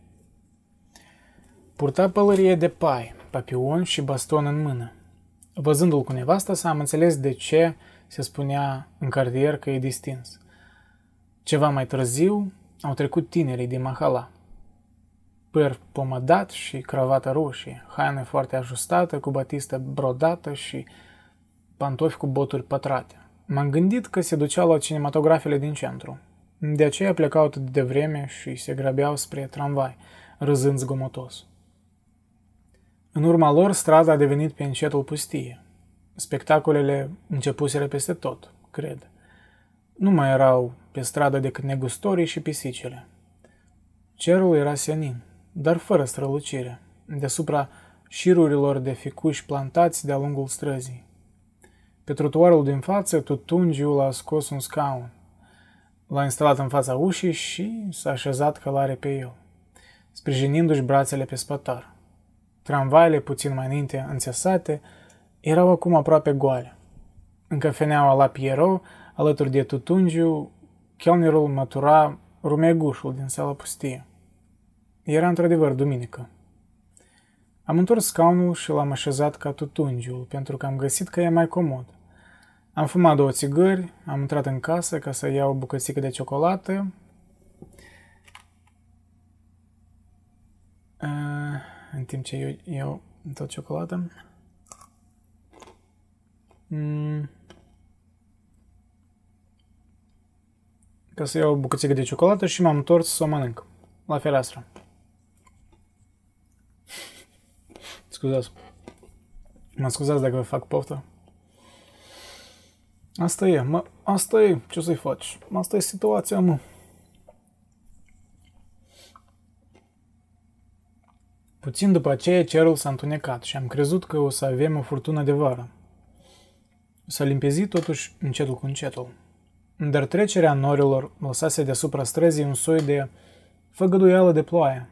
Purta pălărie de pai, papion și baston în mână. Văzându-l cu nevasta sa, am înțeles de ce se spunea în cartier că e distins. Ceva mai târziu au trecut tinerii din Mahala. Păr pomadat și cravată roșie, haină foarte ajustată, cu batistă brodată și pantofi cu boturi pătrate. M-am gândit că se duceau la cinematografele din centru. De aceea plecau atât de vreme și se grăbeau spre tramvai, râzând zgomotos. În urma lor, strada a devenit pe încetul pustie. Spectacolele începuseră peste tot, cred. Nu mai erau pe stradă decât negustorii și pisicile. Cerul era senin, dar fără strălucire, deasupra șirurilor de ficuși plantați de-a lungul străzii. Pe trotuarul din față, tutungiul a scos un scaun. L-a instalat în fața ușii și s-a așezat călare pe el, sprijinindu-și brațele pe spătar. Tramvaile, puțin mai înainte înțesate, erau acum aproape goale. În cafeneaua la Piero, alături de tutungiu, chelnerul mătura rumegușul din sala pustie. Era într-adevăr duminică. Am întors scaunul și l-am așezat ca tutungiul, pentru că am găsit că e mai comod. Am fumat două țigări, am intrat în casă ca să iau o bucățică de ciocolată. Uh, în timp ce eu iau tot ciocolată. Mm. Ca să iau o bucățică de ciocolată și m-am întors să o mănânc la fereastră. Scuzați. Mă scuzați dacă vă fac poftă. Asta e, mă, asta e, ce să-i faci? Asta e situația, mă. Puțin după aceea cerul s-a întunecat și am crezut că o să avem o furtună de vară. S-a limpezit totuși încetul cu încetul. Dar trecerea norilor lăsase deasupra străzii un soi de făgăduială de ploaie,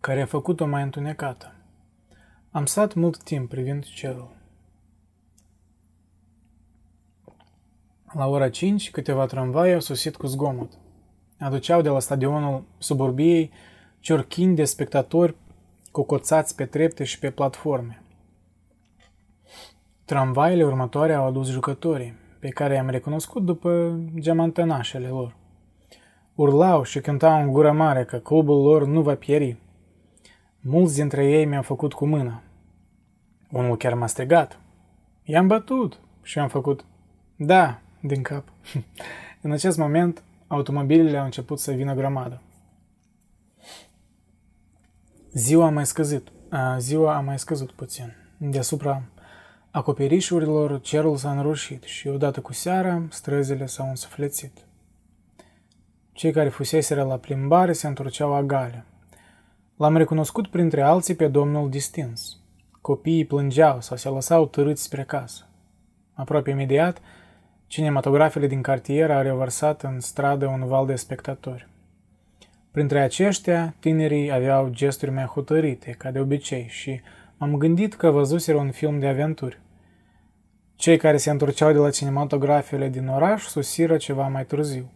care a făcut-o mai întunecată. Am stat mult timp privind cerul. La ora 5, câteva tramvai au sosit cu zgomot. Aduceau de la stadionul suburbiei ciorchini de spectatori cocoțați pe trepte și pe platforme. Tramvaile următoare au adus jucătorii, pe care i-am recunoscut după geamantănașele lor. Urlau și cântau în gură mare că clubul lor nu va pieri. Mulți dintre ei mi-au făcut cu mâna. Unul chiar m-a strigat. I-am bătut și am făcut da din cap. în acest moment, automobilele au început să vină grămadă. Ziua a mai scăzut, a, ziua a mai scăzut puțin. Deasupra acoperișurilor, cerul s-a înroșit și odată cu seara, străzile s-au însuflețit. Cei care fuseseră la plimbare se întorceau agale. L-am recunoscut printre alții pe domnul distins. Copiii plângeau sau se lăsau târâți spre casă. Aproape imediat, cinematografele din cartier au revărsat în stradă un val de spectatori. Printre aceștia, tinerii aveau gesturi mai hotărite, ca de obicei, și m-am gândit că văzuseră un film de aventuri. Cei care se întorceau de la cinematografele din oraș susiră ceva mai târziu.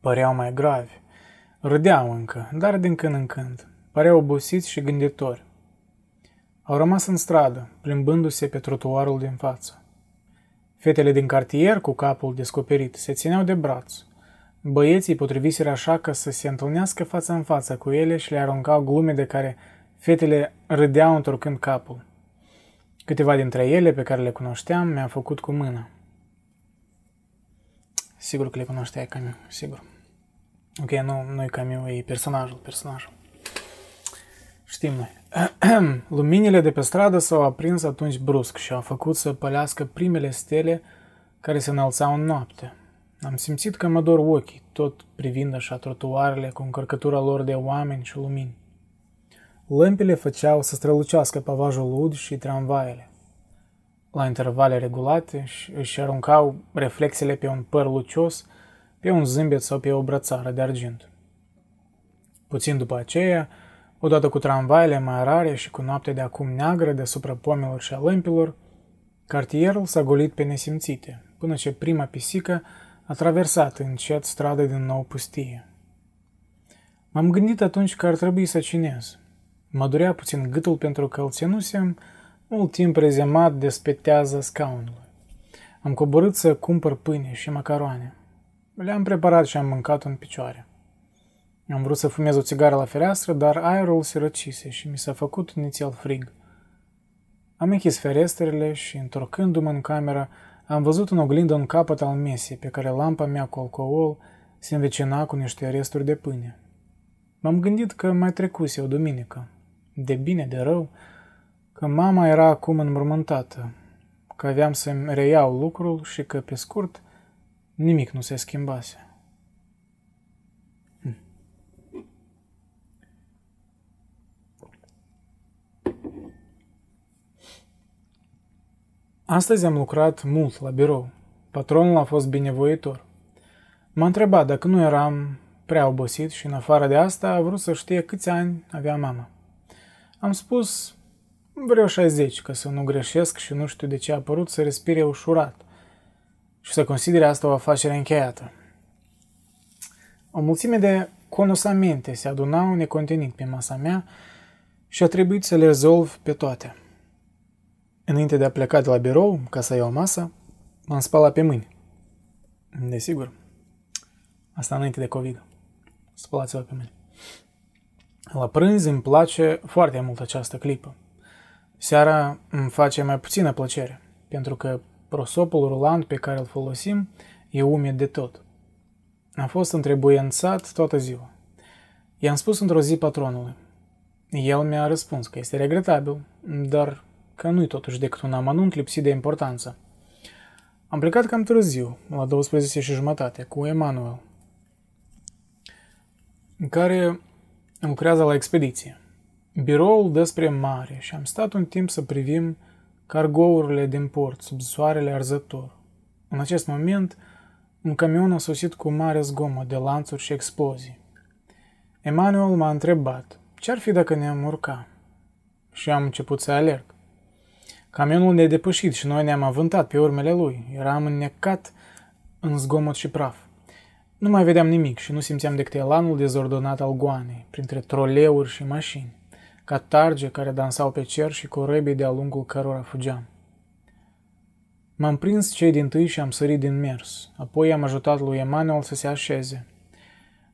Păreau mai gravi. Râdeau încă, dar din când în când. Păreau obosiți și gânditori. Au rămas în stradă, plimbându-se pe trotuarul din față. Fetele din cartier, cu capul descoperit, se țineau de braț. Băieții potriviseră așa că să se întâlnească față în față cu ele și le aruncau glume de care fetele râdeau întorcând capul. Câteva dintre ele pe care le cunoșteam mi-au făcut cu mâna. Sigur că le cunoșteai, Camiu, sigur. Ok, nu, nu e Camiu, e personajul, personajul. Știm noi. Luminile de pe stradă s-au aprins atunci brusc și au făcut să pălească primele stele care se înălțau în noapte. Am simțit că mă dor ochii, tot privind așa trotuarele cu încărcătura lor de oameni și lumini. Lămpile făceau să strălucească pavajul ud și tramvaiele. La intervale regulate își aruncau reflexele pe un păr lucios, pe un zâmbet sau pe o brățară de argint. Puțin după aceea, odată cu tramvaile mai rare și cu noaptea de acum neagră deasupra pomelor și a lămpilor, cartierul s-a golit pe nesimțite, până ce prima pisică a traversat încet strada din nou pustie. M-am gândit atunci că ar trebui să cinez. Mă durea puțin gâtul pentru că îl ținusem Mult timp rezemat despetează scaunul. Am coborât să cumpăr pâine și macaroane. Le-am preparat și am mâncat în picioare. Am vrut să fumez o țigară la fereastră, dar aerul se răcise și mi s-a făcut nițel frig. Am închis ferestrele și, întorcându-mă în cameră, am văzut în oglindă un capăt al mesei pe care lampa mea cu alcool se învecina cu niște resturi de pâine. M-am gândit că mai trecuse o duminică, de bine, de rău, că mama era acum înmormântată, că aveam să-mi reiau lucrul și că, pe scurt, nimic nu se schimbase. Astăzi am lucrat mult la birou. Patronul a fost binevoitor. M-a întrebat dacă nu eram prea obosit și în afară de asta a vrut să știe câți ani avea mama. Am spus, vreau 60, că să nu greșesc și nu știu de ce a apărut să respire ușurat și să considere asta o afacere încheiată. O mulțime de conosamente se adunau necontenit pe masa mea și a trebuit să le rezolv pe toate. Înainte de a pleca de la birou, ca să iau masă, m-am spălat pe mâini. Desigur. Asta înainte de COVID. Spălați-vă pe mâini. La prânz îmi place foarte mult această clipă. Seara îmi face mai puțină plăcere, pentru că prosopul rulant pe care îl folosim e umed de tot. Am fost întrebuiențat toată ziua. I-am spus într-o zi patronului. El mi-a răspuns că este regretabil, dar că nu-i totuși decât un amănunt lipsit de importanță. Am plecat cam târziu, la 12 și jumătate, cu Emanuel, în care lucrează la expediție. Biroul dă spre mare și am stat un timp să privim cargourile din port sub soarele arzător. În acest moment, un camion a sosit cu mare zgomot de lanțuri și explozii. Emanuel m-a întrebat ce-ar fi dacă ne-am urca și am început să alerg. Camionul ne-a depășit și noi ne-am avântat pe urmele lui. Eram înnecat în zgomot și praf. Nu mai vedeam nimic și nu simțeam decât elanul dezordonat al goanei, printre troleuri și mașini, ca targe care dansau pe cer și corăbii de-a lungul cărora fugeam. M-am prins cei din tâi și am sărit din mers. Apoi am ajutat lui Emanuel să se așeze.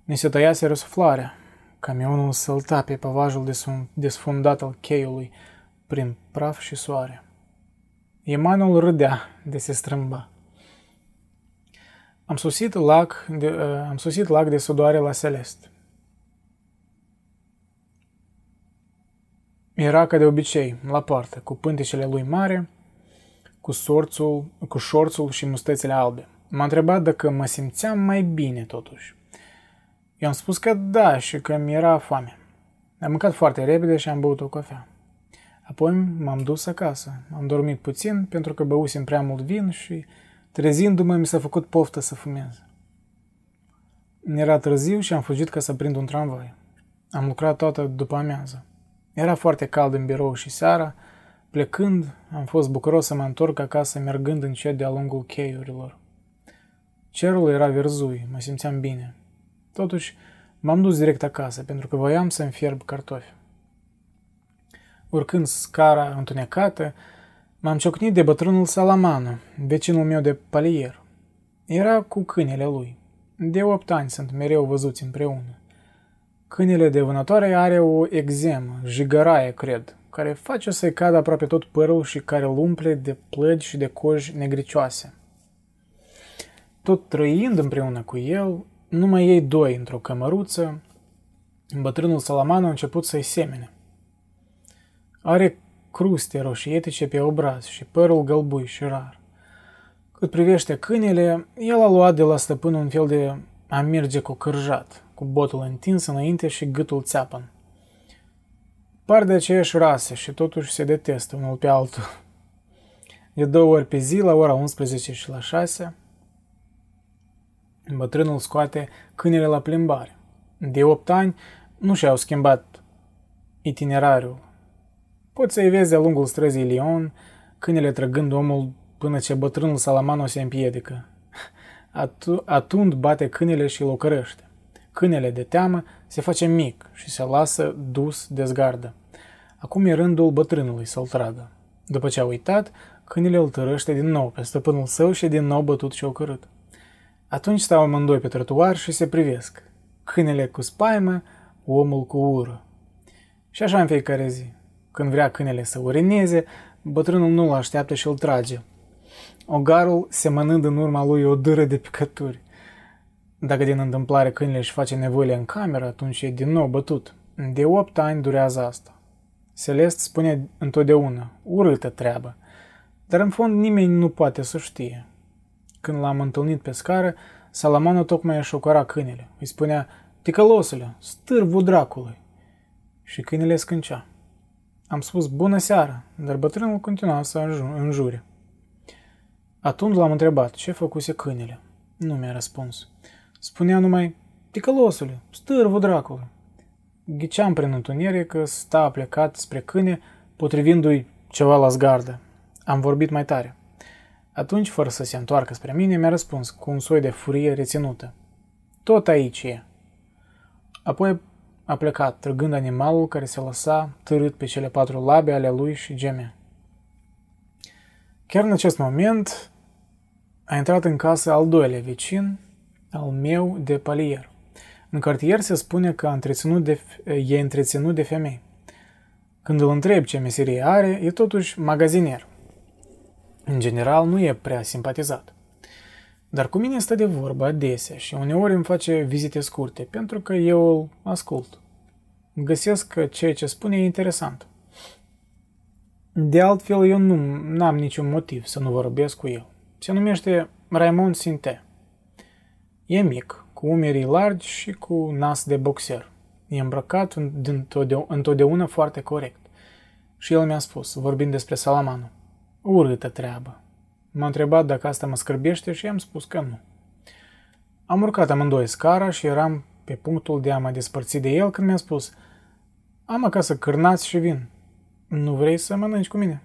Ne se tăiase răsuflarea. Camionul sălta pe pavajul desfundat al cheiului, prin praf și soare. Emanuel râdea de se strâmba. Am sosit lac de, uh, am sosit lac de sudoare la Celest. Era ca de obicei, la poartă, cu pântecele lui mare, cu, sorțul, cu șorțul și mustățile albe. M-a întrebat dacă mă simțeam mai bine totuși. I-am spus că da și că mi era foame. Am mâncat foarte repede și am băut o cafea. Apoi m-am dus acasă. Am dormit puțin pentru că băusem prea mult vin și trezindu-mă mi s-a făcut poftă să fumez. Era târziu și am fugit ca să prind un tramvai. Am lucrat toată după amiază. Era foarte cald în birou și seara, plecând, am fost bucuros să mă întorc acasă mergând încet de-a lungul cheiurilor. Cerul era verzui, mă simțeam bine. Totuși, m-am dus direct acasă pentru că voiam să-mi fierb cartofi. Urcând scara întunecată, m-am ciocnit de bătrânul Salamano, vecinul meu de palier. Era cu câinele lui. De opt ani sunt mereu văzuți împreună. Câinele de vânătoare are o exemă, jigăraie, cred, care face să-i cadă aproape tot părul și care îl umple de plăgi și de coji negricioase. Tot trăind împreună cu el, numai ei doi într-o cămăruță, bătrânul Salamano a început să-i semene. Are cruste roșietice pe obraz și părul gălbui și rar. Cât privește câinele, el a luat de la stăpân un fel de a merge cu cârjat, cu botul întins înainte și gâtul țeapăn. Par de aceeași rasă și totuși se detestă unul pe altul. De două ori pe zi, la ora 11 și la 6, bătrânul scoate câinele la plimbare. De 8 ani nu și-au schimbat itinerariul Poți să-i vezi de-a lungul străzii Lyon, câinele trăgând omul până ce bătrânul Salamano se împiedică. Atu- atunci bate câinele și îl ocărăște. Câinele de teamă se face mic și se lasă dus de zgardă. Acum e rândul bătrânului să-l tragă. După ce a uitat, câinele îl tărăște din nou pe stăpânul său și din nou bătut și ocărât. Atunci stau amândoi pe trotuar și se privesc. Câinele cu spaimă, omul cu ură. Și așa în fiecare zi. Când vrea câinele să urineze, bătrânul nu-l așteaptă și îl trage. Ogarul semănând în urma lui o dâră de picături. Dacă din întâmplare câinele își face nevoile în cameră, atunci e din nou bătut. De opt ani durează asta. Celest spune întotdeauna, urâtă treabă, dar în fond nimeni nu poate să știe. Când l-am întâlnit pe scară, Salamanul tocmai își ocora câinele. Îi spunea, ticălosule, stârvul dracului. Și câinele scâncea. Am spus bună seara, dar bătrânul continua să înjure. Atunci l-am întrebat ce făcuse câinele. Nu mi-a răspuns. Spunea numai, ticălosule, stârvul dracului. Ghiceam prin întuneric că sta plecat spre câine, potrivindu-i ceva la zgardă. Am vorbit mai tare. Atunci, fără să se întoarcă spre mine, mi-a răspuns cu un soi de furie reținută. Tot aici e. Apoi a plecat, trăgând animalul care se lăsa târât pe cele patru labe ale lui și gemea. Chiar în acest moment a intrat în casă al doilea vecin, al meu de palier. În cartier se spune că a întreținut de, e întreținut de femei. Când îl întreb ce meserie are, e totuși magazinier. În general, nu e prea simpatizat. Dar cu mine stă de vorbă adesea și uneori îmi face vizite scurte, pentru că eu îl ascult. Găsesc că ceea ce spune e interesant. De altfel, eu nu am niciun motiv să nu vorbesc cu el. Se numește Raymond Sinte. E mic, cu umerii largi și cu nas de boxer. E îmbrăcat întotdeauna foarte corect. Și el mi-a spus, vorbind despre Salamanu, urâtă treabă. M-a întrebat dacă asta mă scârbește și i-am spus că nu. Am urcat amândoi scara și eram pe punctul de a mă despărți de el când mi-a spus Am acasă cârnați și vin. Nu vrei să mănânci cu mine?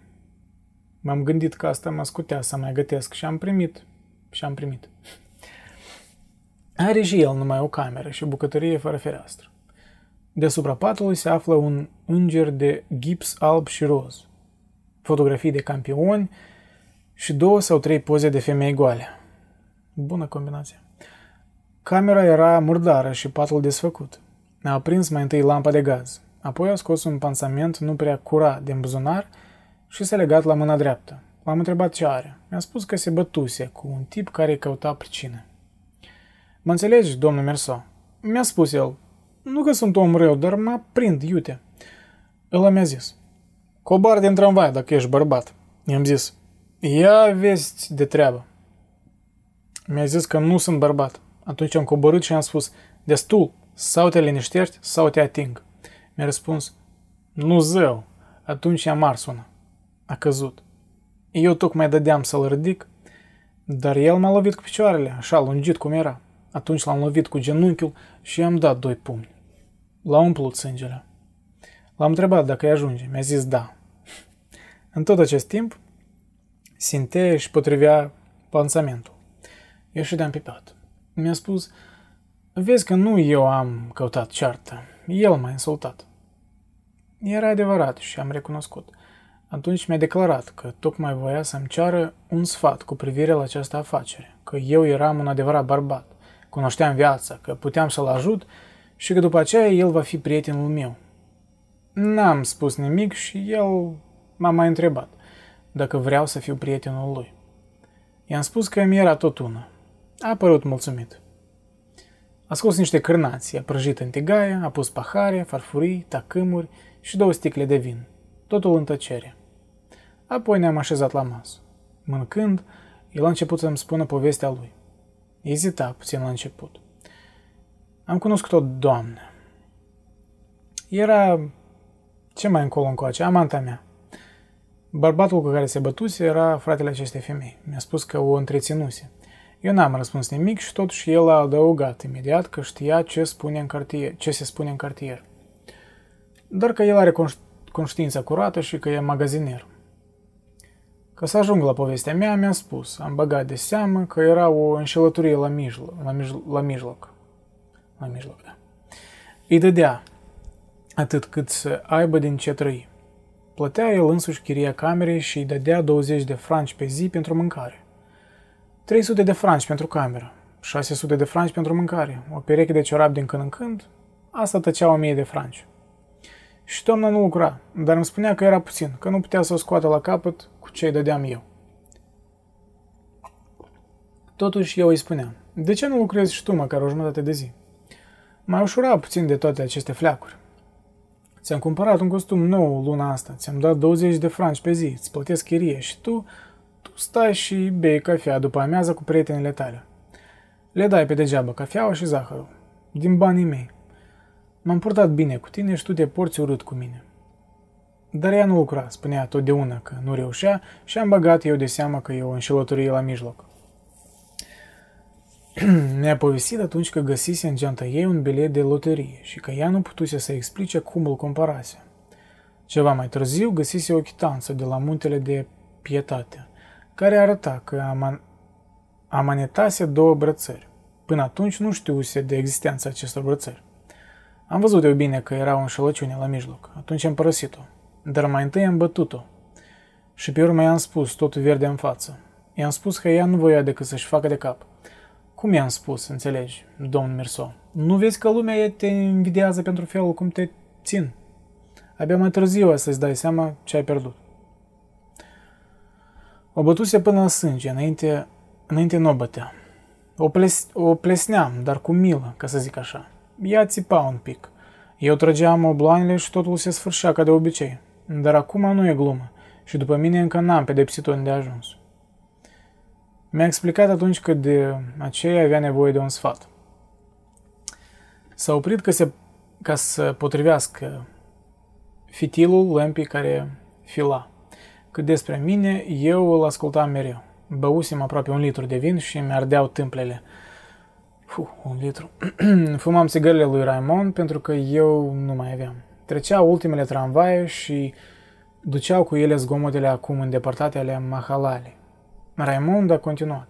M-am gândit că asta mă scutea să mai gătesc și am primit. Și am primit. Are și el numai o cameră și bucătărie fără fereastră. Deasupra patului se află un înger de gips alb și roz, fotografii de campioni și două sau trei poze de femei goale. Bună combinație. Camera era murdară și patul desfăcut. A aprins mai întâi lampa de gaz, apoi a scos un pansament nu prea curat din buzunar și s-a legat la mâna dreaptă. L-am întrebat ce are. Mi-a spus că se bătuse cu un tip care căuta pricină. Mă înțelegi, domnul Merso? Mi-a spus el. Nu că sunt om rău, dar mă prind, iute. El mi-a zis. Cobar din tramvai dacă ești bărbat. I-am zis. Ia vesti de treabă. Mi-a zis că nu sunt bărbat. Atunci am coborât și am spus. Destul, sau te liniștești, sau te ating. Mi-a răspuns. Nu zău. Atunci i-am ars una. A căzut. Eu tocmai dădeam să-l ridic, dar el m-a lovit cu picioarele, așa lungit cum era. Atunci l-am lovit cu genunchiul și i-am dat doi pumni. L-a umplut sângele. L-am întrebat dacă îi ajunge. Mi-a zis da. În tot acest timp, Sinte își potrivea pansamentul. Eu ședeam pe pat. Mi-a spus, vezi că nu eu am căutat ceartă, el m-a insultat. Era adevărat și am recunoscut. Atunci mi-a declarat că tocmai voia să-mi ceară un sfat cu privire la această afacere, că eu eram un adevărat bărbat cunoșteam viața, că puteam să-l ajut și că după aceea el va fi prietenul meu. N-am spus nimic și el m-a mai întrebat dacă vreau să fiu prietenul lui. I-am spus că mi era tot una. A părut mulțumit. A scos niște cârnați, a prăjit în tigaie, a pus pahare, farfurii, tacâmuri și două sticle de vin. Totul în tăcere. Apoi ne-am așezat la masă. Mâncând, el a început să-mi spună povestea lui. Ezita puțin la început. Am cunoscut o doamnă. Era ce mai încolo încoace, amanta mea. Bărbatul cu care se bătuse era fratele acestei femei. Mi-a spus că o întreținuse. Eu n-am răspuns nimic și totuși el a adăugat imediat că știa ce, spune în cartier, ce se spune în cartier. Dar că el are conștiința curată și că e magaziner. Ca să ajung la povestea mea, mi-a spus, am băgat de seamă că era o înșelătorie la mijloc, la, mijloc, la mijloc. La mijloc, da. Îi dădea atât cât să aibă din ce trăi. Plătea el însuși chiria camerei și îi dădea 20 de franci pe zi pentru mâncare. 300 de franci pentru cameră, 600 de franci pentru mâncare, o pereche de ciorap din când în când, asta tăcea 1000 de franci. Și doamna nu lucra, dar îmi spunea că era puțin, că nu putea să o scoată la capăt cu ce îi dădeam eu. Totuși eu îi spuneam, de ce nu lucrezi și tu măcar o jumătate de zi? Mai ușura puțin de toate aceste fleacuri. Ți-am cumpărat un costum nou luna asta, ți-am dat 20 de franci pe zi, îți plătesc chirie și tu, tu stai și bei cafea după amiază cu prietenele tale. Le dai pe degeaba cafeaua și zahărul, din banii mei. M-am purtat bine cu tine și tu te porți urât cu mine. Dar ea nu lucra, spunea totdeauna că nu reușea și am băgat eu de seamă că e o înșelătorie la mijloc. Mi-a povestit atunci că găsise în geanta ei un bilet de loterie și că ea nu putuse să explice cum îl comparase. Ceva mai târziu găsise o chitanță de la muntele de pietate, care arăta că aman- amanetase două brățări. Până atunci nu știuse de existența acestor brățări. Am văzut eu bine că era o înșelăciune la mijloc. Atunci am părăsit-o. Dar mai întâi am bătut-o. Și pe urmă i-am spus totul verde în față. I-am spus că ea nu voia decât să-și facă de cap. Cum i-am spus, înțelegi, domn Mirso? Nu vezi că lumea te invidiază pentru felul cum te țin? Abia mai târziu o să-ți dai seama ce ai pierdut. O bătuse până la sânge, înainte, înainte nu o bătea. O, ples, o plesneam, dar cu milă, ca să zic așa. Ea țipa un pic. Eu trăgeam obloanele și totul se sfârșea ca de obicei. Dar acum nu e glumă și după mine încă n-am pedepsit-o de ajuns. Mi-a explicat atunci că de aceea avea nevoie de un sfat. S-a oprit că se, ca să potrivească fitilul lămpii care fila. Cât despre mine, eu îl ascultam mereu. Băusem aproape un litru de vin și mi-ardeau tâmplele. Fuh, un litru. Fumam țigările lui Raimond pentru că eu nu mai aveam. Treceau ultimele tramvaie și duceau cu ele zgomotele acum îndepărtate ale Mahalale. Raimond a continuat.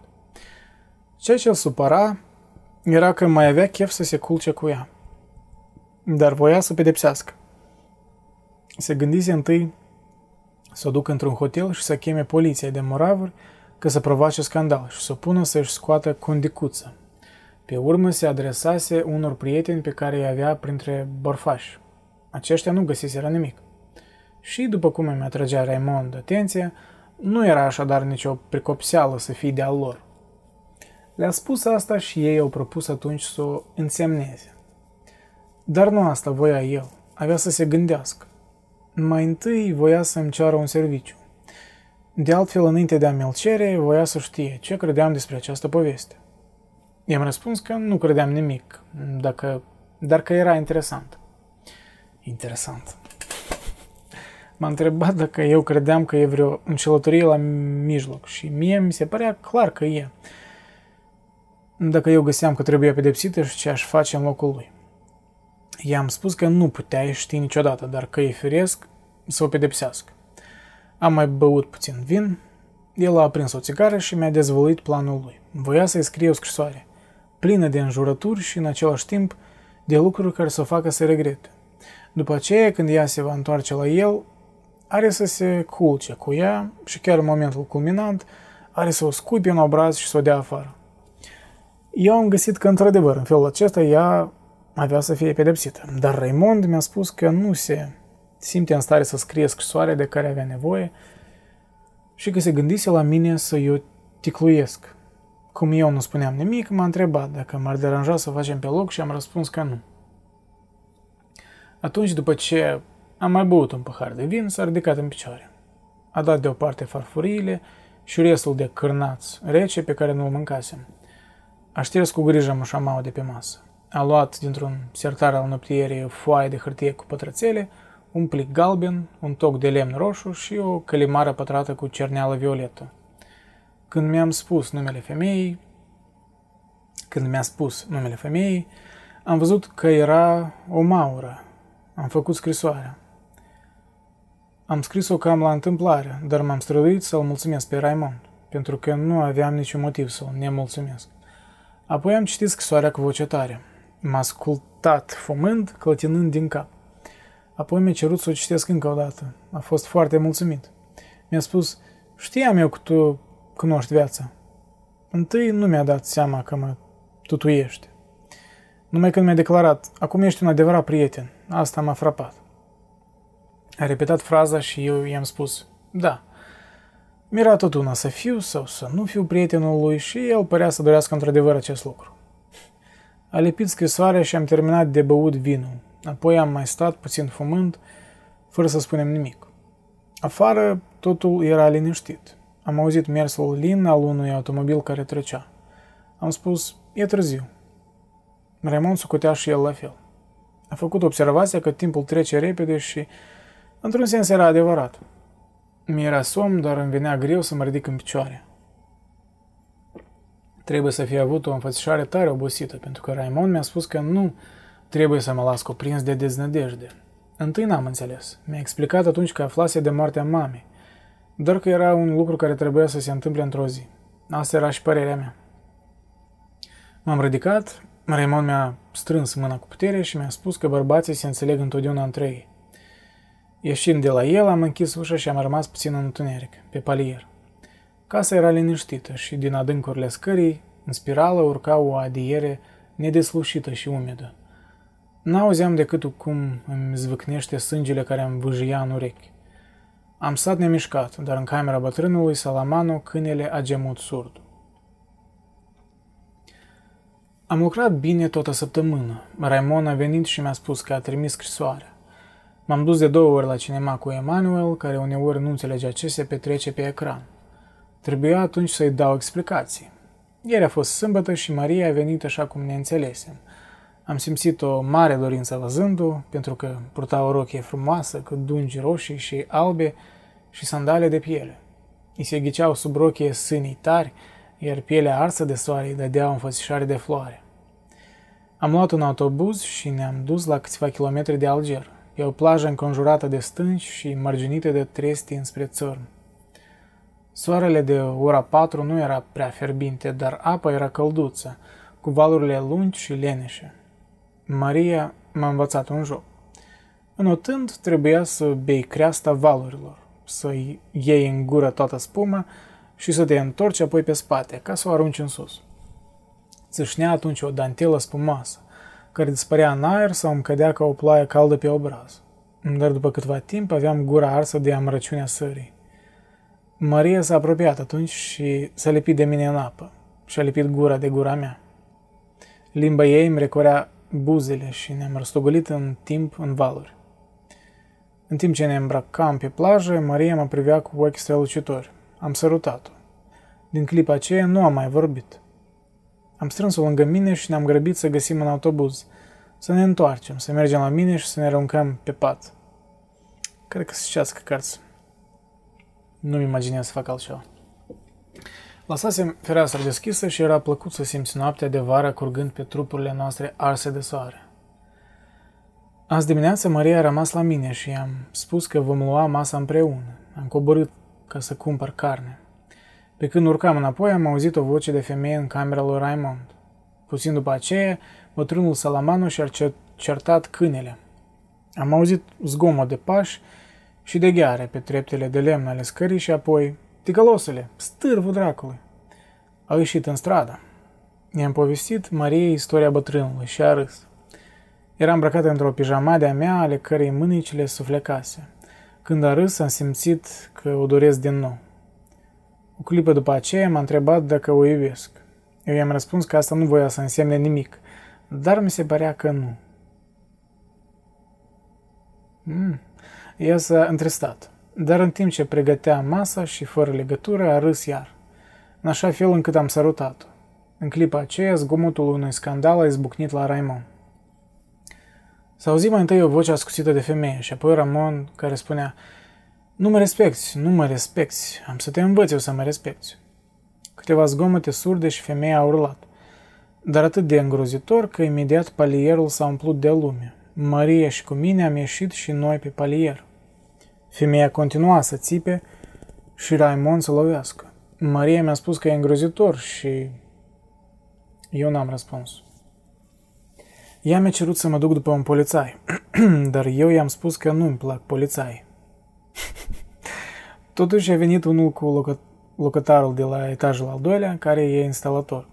Ceea ce îl supăra era că mai avea chef să se culce cu ea. Dar voia să pedepsească. Se gândise întâi să o ducă într-un hotel și să cheme poliția de moravuri că să provoace scandal și să o pună să-și scoată condicuță. Pe urmă se adresase unor prieteni pe care îi avea printre borfași. Aceștia nu găsiseră nimic. Și după cum îmi atragea Raymond atenția, nu era așadar nicio precopseală să fie de-al lor. Le-a spus asta și ei au propus atunci să o însemneze. Dar nu asta voia el, avea să se gândească. Mai întâi voia să-mi ceară un serviciu. De altfel, înainte de a mi-l cere, voia să știe ce credeam despre această poveste. I-am răspuns că nu credeam nimic, dacă, dar că era interesant. Interesant. M-a întrebat dacă eu credeam că e vreo înșelătorie la mijloc și mie mi se părea clar că e. Dacă eu găseam că trebuia pedepsită și ce aș face în locul lui. I-am spus că nu puteai ști niciodată, dar că e firesc să o pedepsească. Am mai băut puțin vin, el a aprins o țigară și mi-a dezvăluit planul lui. Voia să-i scrie o scrisoare, plină de înjurături și în același timp de lucruri care să o facă să regrete. După aceea, când ea se va întoarce la el, are să se culce cu ea și chiar în momentul culminant are să o scuipe în obraz și să o dea afară. Eu am găsit că, într-adevăr, în felul acesta, ea avea să fie pedepsită. Dar Raymond mi-a spus că nu se simte în stare să scrie scrisoarea de care avea nevoie și că se gândise la mine să eu ticluiesc. Cum eu nu spuneam nimic, m-a întrebat dacă m-ar deranja să facem pe loc și am răspuns că nu. Atunci, după ce am mai băut un pahar de vin, s-a ridicat în picioare. A dat deoparte farfuriile și restul de cârnați rece pe care nu-l mâncasem. A șters cu grijă mușamaua de pe masă. A luat dintr-un sertar al noptierii o foaie de hârtie cu pătrățele, un plic galben, un toc de lemn roșu și o călimară pătrată cu cerneală violetă. Când mi-am spus numele femeii, când mi-a spus numele femeii, am văzut că era o maură. Am făcut scrisoarea. Am scris-o cam la întâmplare, dar m-am străduit să-l mulțumesc pe Raimond, pentru că nu aveam niciun motiv să-l nemulțumesc. Apoi am citit scrisoarea cu voce tare. M-a ascultat fumând, clătinând din cap. Apoi mi-a cerut să o citesc încă o dată. A fost foarte mulțumit. Mi-a spus, știam eu că tu cunoști viața. Întâi nu mi-a dat seama că mă tutuiește. Numai când mi-a declarat, acum ești un adevărat prieten. Asta m-a frapat. A repetat fraza și eu i-am spus, da. Mi-era tot una să fiu sau să nu fiu prietenul lui și el părea să dorească într-adevăr acest lucru. A lipit scrisoarea și am terminat de băut vinul. Apoi am mai stat puțin fumând, fără să spunem nimic. Afară totul era liniștit. Am auzit mersul lin al unui automobil care trecea. Am spus, e târziu. Raymond sucutea și el la fel. A făcut observația că timpul trece repede și, într-un sens, era adevărat. Mi-era somn, dar îmi venea greu să mă ridic în picioare. Trebuie să fie avut o înfățișare tare obosită, pentru că Raymond mi-a spus că nu trebuie să mă las cuprins de deznădejde. Întâi n-am înțeles. Mi-a explicat atunci că aflase de moartea mamei, doar că era un lucru care trebuia să se întâmple într-o zi. Asta era și părerea mea. M-am ridicat, Raymond mi-a strâns mâna cu putere și mi-a spus că bărbații se înțeleg întotdeauna între ei. Ieșind de la el, am închis ușa și am rămas puțin în întuneric, pe palier. Casa era liniștită și din adâncurile scării, în spirală, urca o adiere nedeslușită și umedă. N-auzeam decât cum îmi zvâcnește sângele care îmi vâjia în urechi. Am stat nemișcat, dar în camera bătrânului Salamano câinele a gemut surd. Am lucrat bine toată săptămână. Raimon a venit și mi-a spus că a trimis scrisoarea. M-am dus de două ori la cinema cu Emanuel, care uneori nu înțelegea ce se petrece pe ecran. Trebuia atunci să-i dau explicații. Ieri a fost sâmbătă și Maria a venit așa cum ne înțelesem. Am simțit o mare dorință văzându pentru că purta o rochie frumoasă, cu dungi roșii și albe și sandale de piele. I se ghiceau sub rochie sânii tari, iar pielea arsă de soare îi dădea o înfățișare de floare. Am luat un autobuz și ne-am dus la câțiva kilometri de Alger, pe o plajă înconjurată de stânci și mărginită de tresti înspre țărm. Soarele de ora 4 nu era prea ferbinte, dar apa era călduță, cu valurile lungi și leneșe. Maria m-a învățat un joc. Înotând, trebuia să bei creasta valurilor, să iei în gură toată spuma și să te întorci apoi pe spate, ca să o arunci în sus. Țâșnea atunci o dantelă spumoasă, care dispărea în aer sau îmi cădea ca o ploaie caldă pe obraz. Dar după câtva timp aveam gura arsă de amărăciunea sării. Maria s-a apropiat atunci și s-a lipit de mine în apă și a lipit gura de gura mea. Limba ei îmi recorea buzele și ne-am răstogolit în timp în valuri. În timp ce ne îmbrăcam pe plajă, Maria mă privea cu ochi strălucitori. Am sărutat-o. Din clipa aceea nu am mai vorbit. Am strâns-o lângă mine și ne-am grăbit să găsim un autobuz, să ne întoarcem, să mergem la mine și să ne aruncăm pe pat. Cred că se cească cărți. Nu-mi imaginez să fac altceva. Lăsasem fereastra deschisă și era plăcut să simți noaptea de vară curgând pe trupurile noastre arse de soare. Azi dimineață Maria a rămas la mine și i-am spus că vom lua masa împreună. Am coborât ca să cumpăr carne. Pe când urcam înapoi, am auzit o voce de femeie în camera lui Raymond. Puțin după aceea, bătrânul Salamano și-a certat câinele. Am auzit zgomot de pași și de gheare pe treptele de lemn ale scării și apoi, ticălosule, stârvul dracului. A ieșit în stradă. I-am povestit Mariei istoria bătrânului și a râs. Era îmbrăcată într-o pijama de-a mea, ale cărei mânicile suflecase. Când a râs, am simțit că o doresc din nou. O clipă după aceea m-a întrebat dacă o iubesc. Eu i-am răspuns că asta nu voia să însemne nimic, dar mi se părea că nu. Mm. Ea s-a întristat, dar în timp ce pregătea masa și fără legătură a râs iar, în așa fel încât am sărutat-o. În clipa aceea, zgomotul unui scandal a izbucnit la Raimon. S-a auzit mai întâi o voce ascuțită de femeie și apoi Ramon care spunea Nu mă respecti, nu mă respecti, am să te învăț eu să mă respecti. Câteva zgomote surde și femeia a urlat, dar atât de îngrozitor că imediat palierul s-a umplut de lume. Maria și cu mine am ieșit și noi pe palier. Femeia continua să țipe și Raimond să lovească. Maria mi-a spus că e îngrozitor și eu n-am răspuns. Ea mi-a cerut să mă duc după un polițai, dar eu i-am spus că nu-mi plac polițai. Totuși a venit unul cu locă- locătarul de la etajul al doilea, care e instalator.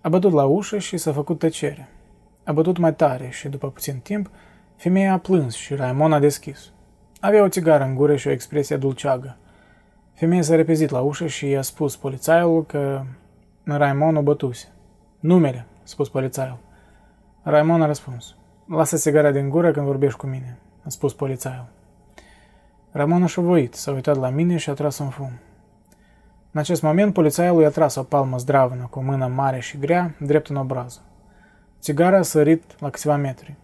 A bătut la ușă și s-a făcut tăcere. A bătut mai tare și, după puțin timp, femeia a plâns și Raimon a deschis. Avea o țigară în gură și o expresie dulceagă. Femeia s-a repezit la ușă și i-a spus polițaiul că Raimon o bătuse. Numele, a spus polițaiul. Raimon a răspuns. Lasă țigara din gură când vorbești cu mine, a spus polițaiul. Ramon a șovoit, s-a uitat la mine și a tras un fum. În acest moment, polițaiul i-a tras o palmă zdravână cu o mână mare și grea, drept în obrază. Țigara a sărit la câțiva metri.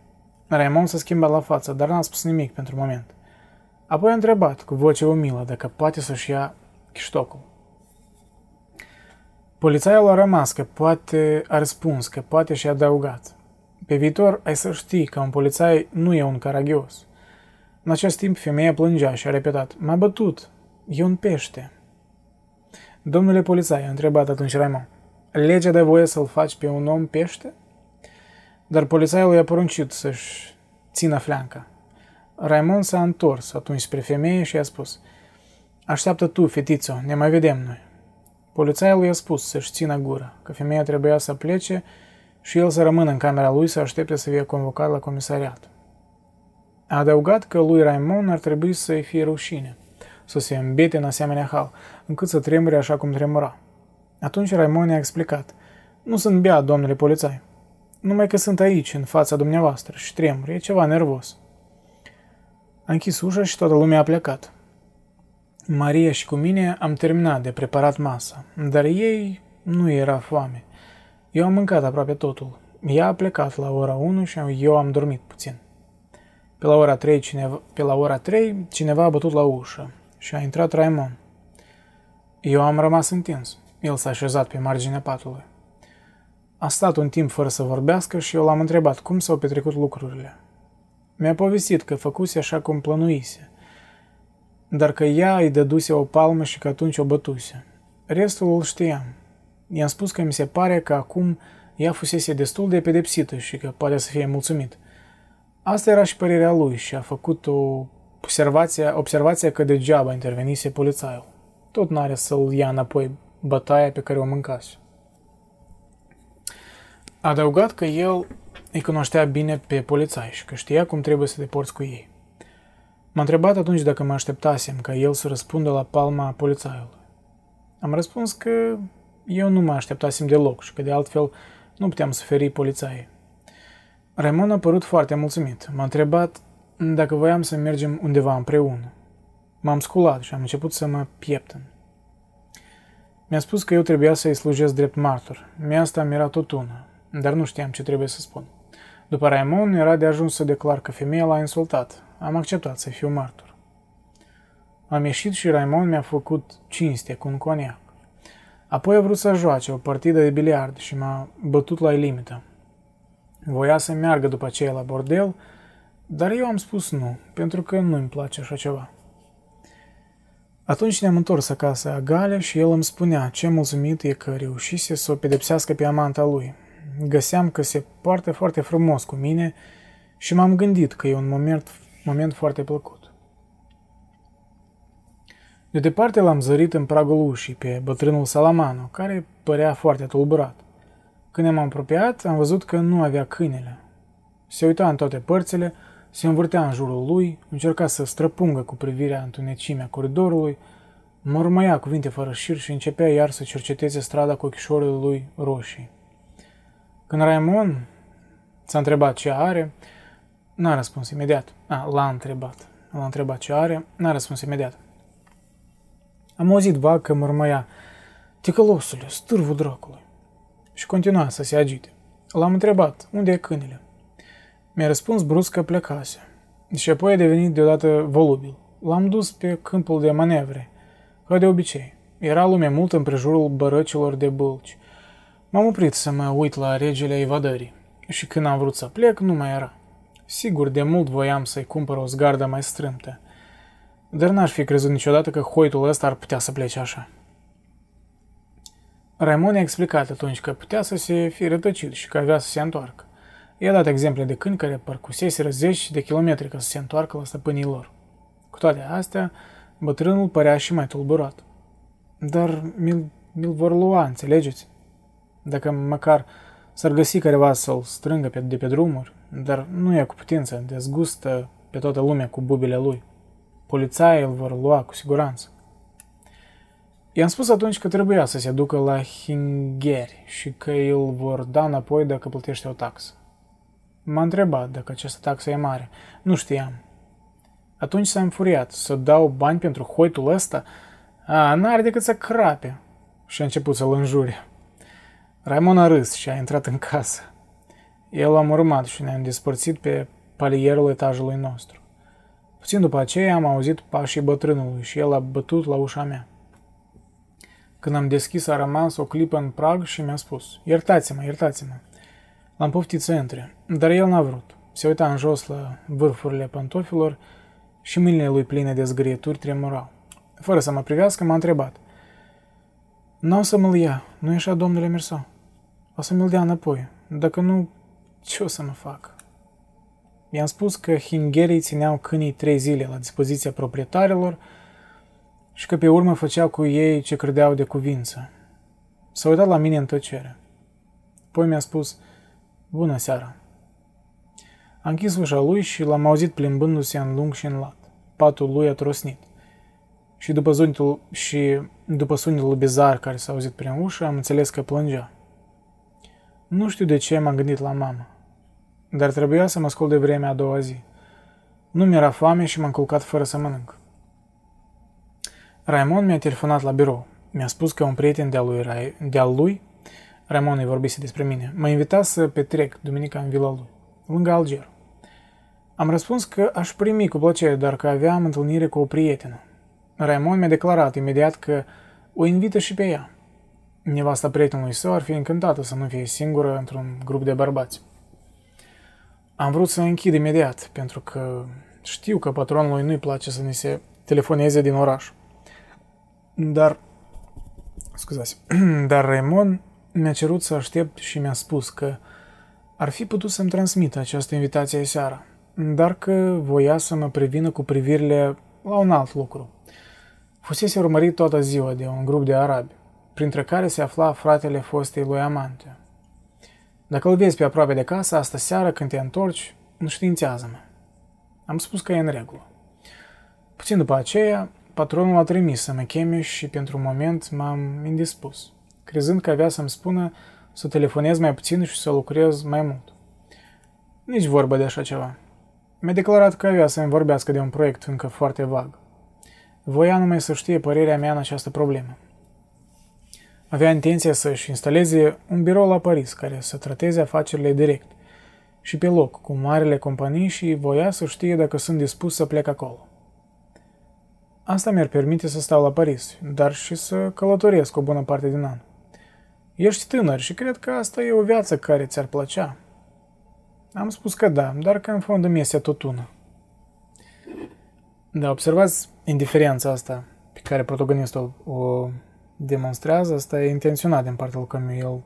Raimond s-a schimbat la față, dar n-a spus nimic pentru moment. Apoi a întrebat, cu voce umilă, dacă poate să-și ia chiștocul. Polițaiul a rămas că poate, a răspuns că poate și-a adăugat. Pe viitor ai să știi că un polițai nu e un caragios. În acest timp, femeia plângea și a repetat, M-a bătut. E un pește. Domnule polițai, a întrebat atunci Raimond, legea de voie să-l faci pe un om pește? Dar polițaiul i-a poruncit să-și țină flanca. Raimond s-a întors atunci spre femeie și i-a spus, Așteaptă tu, fetițo, ne mai vedem noi. Polițaiul i-a spus să-și țină gura, că femeia trebuia să plece și el să rămână în camera lui să aștepte să fie convocat la comisariat. A adăugat că lui Raimond ar trebui să-i fie rușine, să se îmbete în asemenea hal, încât să tremure așa cum tremura. Atunci Raimond ne-a explicat, nu sunt bea, domnule polițai, numai că sunt aici, în fața dumneavoastră, și tremur, e ceva nervos. A închis ușa și toată lumea a plecat. Maria și cu mine am terminat de preparat masa, dar ei nu era foame. Eu am mâncat aproape totul. Ea a plecat la ora 1 și eu am dormit puțin. Pe la ora 3, cineva, pe la ora 3 cineva a bătut la ușă și a intrat Raimon. Eu am rămas întins. El s-a așezat pe marginea patului. A stat un timp fără să vorbească și eu l-am întrebat cum s-au petrecut lucrurile. Mi-a povestit că făcuse așa cum plănuise, dar că ea îi dăduse o palmă și că atunci o bătuse. Restul îl știam. I-am spus că mi se pare că acum ea fusese destul de pedepsită și că poate să fie mulțumit. Asta era și părerea lui și a făcut o observație, observația că degeaba intervenise polițaiul. Tot n-are să-l ia înapoi bătaia pe care o mâncase. A adăugat că el îi cunoștea bine pe polițai și că știa cum trebuie să te porți cu ei. M-a întrebat atunci dacă mă așteptasem ca el să răspundă la palma polițaiului. Am răspuns că eu nu mă așteptasem deloc și că de altfel nu puteam să feri polițaii. Raimon a părut foarte mulțumit. M-a întrebat dacă voiam să mergem undeva împreună. M-am sculat și am început să mă pieptăn. Mi-a spus că eu trebuia să-i slujesc drept martor. Mie asta mi-era tot una, dar nu știam ce trebuie să spun. După Raimon era de ajuns să declar că femeia l-a insultat. Am acceptat să fiu martor. Am ieșit și Raimon mi-a făcut cinste cu un coniac. Apoi a vrut să joace o partidă de biliard și m-a bătut la limită. Voia să meargă după aceea la bordel, dar eu am spus nu, pentru că nu-mi place așa ceva. Atunci ne-am întors acasă a Gale și el îmi spunea ce mulțumit e că reușise să o pedepsească pe amanta lui. Găseam că se poartă foarte frumos cu mine și m-am gândit că e un moment, moment foarte plăcut. De departe l-am zărit în pragul ușii pe bătrânul Salamano, care părea foarte tulburat. Când ne-am apropiat, am văzut că nu avea câinele. Se uita în toate părțile, se învârtea în jurul lui, încerca să străpungă cu privirea întunecimea coridorului, mormăia cuvinte fără șir și începea iar să cerceteze strada cu ochișoarele lui roșii. Când Raimon s-a întrebat ce are, n-a răspuns imediat. A, l-a întrebat. L-a întrebat ce are, n-a răspuns imediat. Am auzit vag că mormăia, ticălosule, stârvul dracului și continua să se agite. L-am întrebat, unde e câinele? Mi-a răspuns brusc că plecase. Și apoi a devenit deodată volubil. L-am dus pe câmpul de manevre, ca de obicei. Era lume mult în prejurul bărăcilor de bălci. M-am oprit să mă uit la regele evadării. Și când am vrut să plec, nu mai era. Sigur, de mult voiam să-i cumpăr o zgardă mai strâmtă. Dar n-aș fi crezut niciodată că hoitul ăsta ar putea să plece așa. Raimon a explicat atunci că putea să se fi rătăcit și că avea să se întoarcă. I-a dat exemple de câini care parcuseseră zeci de kilometri ca să se întoarcă la stăpânii lor. Cu toate astea, bătrânul părea și mai tulburat. Dar mi-l, mi vor lua, înțelegeți? Dacă măcar s-ar găsi careva să-l strângă pe, de pe drumuri, dar nu e cu putință, dezgustă pe toată lumea cu bubile lui. Polițaii îl vor lua cu siguranță. I-am spus atunci că trebuia să se ducă la Hingeri și că îl vor da înapoi dacă plătește o taxă. M-a întrebat dacă această taxă e mare. Nu știam. Atunci s-a înfuriat să dau bani pentru hoitul ăsta. A, n-are decât să crape. Și a început să-l înjure. Raimon a râs și a intrat în casă. El l-am urmat și ne-am despărțit pe palierul etajului nostru. Puțin după aceea am auzit pașii bătrânului și el a bătut la ușa mea. Când am deschis, a rămas o clipă în prag și mi-a spus, iertați-mă, iertați-mă. L-am poftit să intre, dar el n-a vrut. Se uita în jos la vârfurile pantofilor și mâinile lui pline de zgârieturi tremurau. Fără să mă privească, m-a întrebat. N-o să mă-l ia, nu e așa, domnule Mersau? O să mi-l dea înapoi. Dacă nu, ce o să mă fac? I-am spus că hingerii țineau câinii trei zile la dispoziția proprietarilor și că pe urmă făceau cu ei ce credeau de cuvință. S-a uitat la mine în tăcere. Apoi mi-a spus, bună seara. A închis ușa lui și l-am auzit plimbându-se în lung și în lat. Patul lui a trosnit. Și după, zunitul, și după sunetul bizar care s-a auzit prin ușă, am înțeles că plângea. Nu știu de ce m-am gândit la mamă, dar trebuia să mă scol de vremea a doua zi. Nu mi-era foame și m-am culcat fără să mănânc. Raimond mi-a telefonat la birou. Mi-a spus că un prieten de-al lui, Ra- de-al lui Raimond îi vorbise despre mine, m-a invitat să petrec duminica în vila lui, lângă Alger. Am răspuns că aș primi cu plăcere, dar că aveam întâlnire cu o prietenă. Raimond mi-a declarat imediat că o invită și pe ea. Nevasta prietenului său ar fi încântată să nu fie singură într-un grup de bărbați. Am vrut să închid imediat, pentru că știu că patronului nu-i place să ni se telefoneze din oraș. Dar, scuzați, dar Raymond mi-a cerut să aștept și mi-a spus că ar fi putut să-mi transmită această invitație seara, dar că voia să mă prevină cu privirile la un alt lucru. Fusese urmărit toată ziua de un grup de arabi, printre care se afla fratele fostei lui amante. Dacă îl vezi pe aproape de casă, asta seară, când te întorci, înștiințează-mă. Am spus că e în regulă. Puțin după aceea, patronul a trimis să mă cheme și pentru un moment m-am indispus, crezând că avea să-mi spună să telefonez mai puțin și să lucrez mai mult. Nici vorba de așa ceva. Mi-a declarat că avea să-mi vorbească de un proiect încă foarte vag. Voia numai să știe părerea mea în această problemă. Avea intenția să-și instaleze un birou la Paris care să trateze afacerile direct și pe loc cu marile companii și voia să știe dacă sunt dispus să plec acolo. Asta mi-ar permite să stau la Paris, dar și să călătoresc o bună parte din an. Ești tânăr și cred că asta e o viață care ți-ar plăcea. Am spus că da, dar că în fond îmi este tot una. Da, observați indiferența asta pe care protagonistul o demonstrează, asta e intenționat din partea lui Camus. El,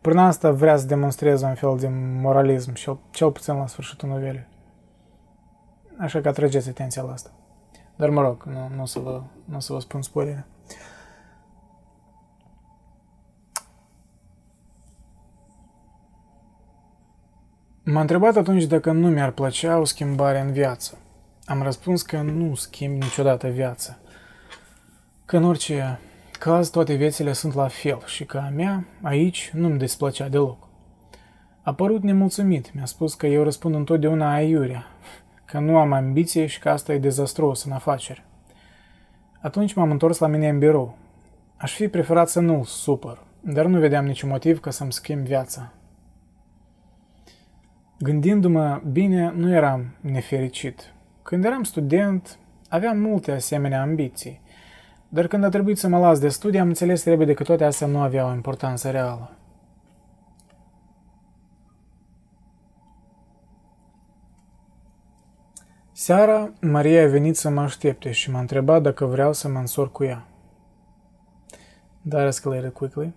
prin asta vrea să demonstreze un fel de moralism, cel, cel puțin la sfârșitul novelei. Așa că atrageți atenția la asta. Dar mă rog, nu, nu, o, să vă, nu o să vă spun spoilere. M-a întrebat atunci dacă nu mi-ar plăcea o schimbare în viață. Am răspuns că nu schimb niciodată viața. Că în orice caz toate viețile sunt la fel și că a mea aici nu-mi desplăcea deloc. A părut nemulțumit, mi-a spus că eu răspund întotdeauna aiurea, că nu am ambiție și că asta e dezastros în afaceri. Atunci m-am întors la mine în birou. Aș fi preferat să nu-l supăr, dar nu vedeam niciun motiv ca să-mi schimb viața. Gândindu-mă bine, nu eram nefericit. Când eram student, aveam multe asemenea ambiții, dar când a trebuit să mă las de studii, am înțeles repede că toate astea nu aveau o importanță reală. Seara, Maria a venit să mă aștepte și m-a întrebat dacă vreau să mă însor cu ea. Dar escalated quickly.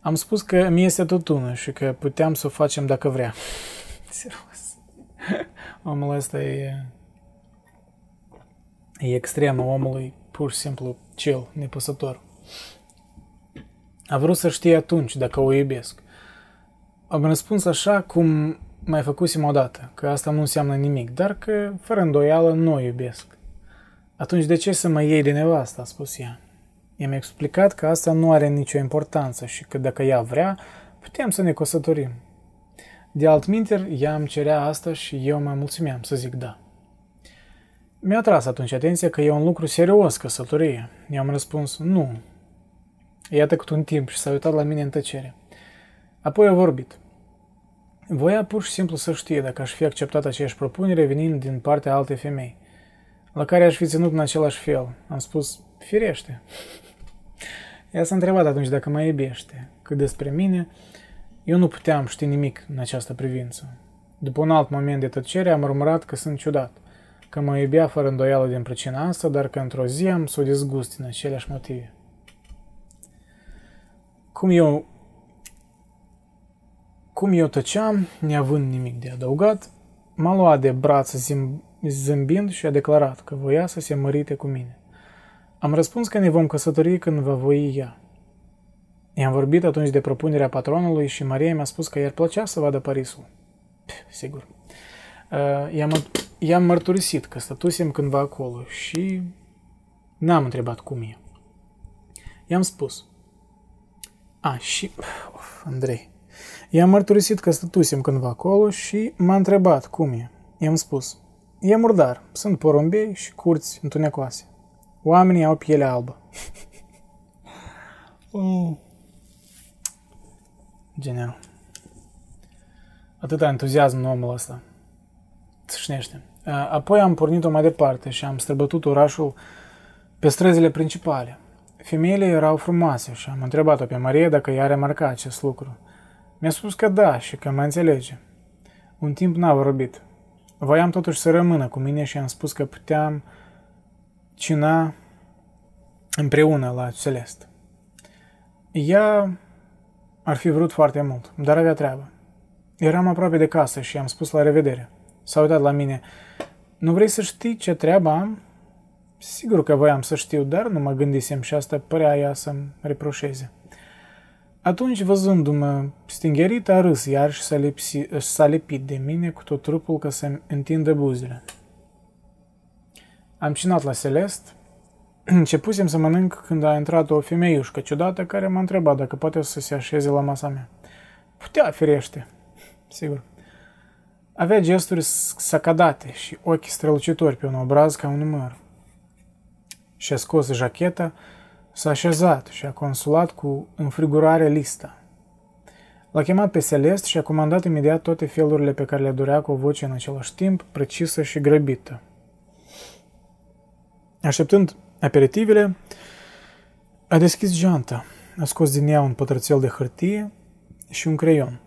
Am spus că mi este tot una și că puteam să o facem dacă vrea. Serios. Omul ăsta e... E extremă omului, pur și simplu chill, nepăsător. A vrut să știe atunci dacă o iubesc. Am răspuns așa cum mai făcusem odată, că asta nu înseamnă nimic, dar că, fără îndoială, nu o iubesc. Atunci de ce să mă iei de nevastă, a spus ea. I-am explicat că asta nu are nicio importanță și că dacă ea vrea, putem să ne căsătorim. De altminteri, ea îmi cerea asta și eu mă mulțumeam să zic da. Mi-a tras atunci atenția că e un lucru serios căsătorie. I-am răspuns nu. Iată cât un timp și s-a uitat la mine în tăcere. Apoi a vorbit. Voia pur și simplu să știe dacă aș fi acceptat aceeași propunere venind din partea altei femei, la care aș fi ținut în același fel. Am spus, firește. Ea s-a întrebat atunci dacă mă iubește, că despre mine eu nu puteam ști nimic în această privință. După un alt moment de tăcere am urmărat că sunt ciudat, că mă iubea fără îndoială din pricina asta, dar că într-o zi am să o dezgust din aceleași motive. Cum eu cum eu tăceam, neavând nimic de adăugat, m-a luat de braț zâmbind și a declarat că voia să se mărite cu mine. Am răspuns că ne vom căsători când va voi ea. I-am vorbit atunci de propunerea patronului și Maria mi-a spus că i-ar plăcea să vadă Parisul. Pf, sigur. Uh, i-am, i-am mărturisit că stătusem cândva acolo și n-am întrebat cum e. I-am spus. A, și... Of, Andrei. I-am mărturisit că stătusem cândva acolo și m-a întrebat cum e. I-am spus. E murdar, sunt porumbei și curți întunecoase. Oamenii au piele albă. mm. Genial. Atâta entuziasm în omul ăsta. Țâșnește. Apoi am pornit-o mai departe și am străbătut orașul pe străzile principale. Femeile erau frumoase și am întrebat-o pe Maria dacă i-a remarcat acest lucru. Mi-a spus că da și că mă înțelege. Un timp n-a vorbit. Voiam totuși să rămână cu mine și am spus că puteam cina împreună la Celest. Ea ar fi vrut foarte mult, dar avea treabă. Eram aproape de casă și am spus la revedere. S-a uitat la mine. Nu vrei să știi ce treabă am? Sigur că voiam să știu, dar nu mă gândisem și asta părea ea să-mi reproșeze. Atunci, văzându-mă stingherit, a râs iar și s-a, lipsi, s-a lipit de mine cu tot trupul ca să-mi întindă buzele. Am cinat la Celest, începusem să mănânc când a intrat o femeiușcă ciudată care m-a întrebat dacă poate să se așeze la masa mea. Putea, firește, sigur. Avea gesturi sacadate și ochi strălucitori pe un obraz ca un număr. Și-a scos jacheta, s-a așezat și a consulat cu înfrigurare lista. L-a chemat pe Celest și a comandat imediat toate felurile pe care le dorea cu o voce în același timp, precisă și grăbită. Așteptând aperitivele, a deschis geanta, a scos din ea un pătrățel de hârtie și un creion.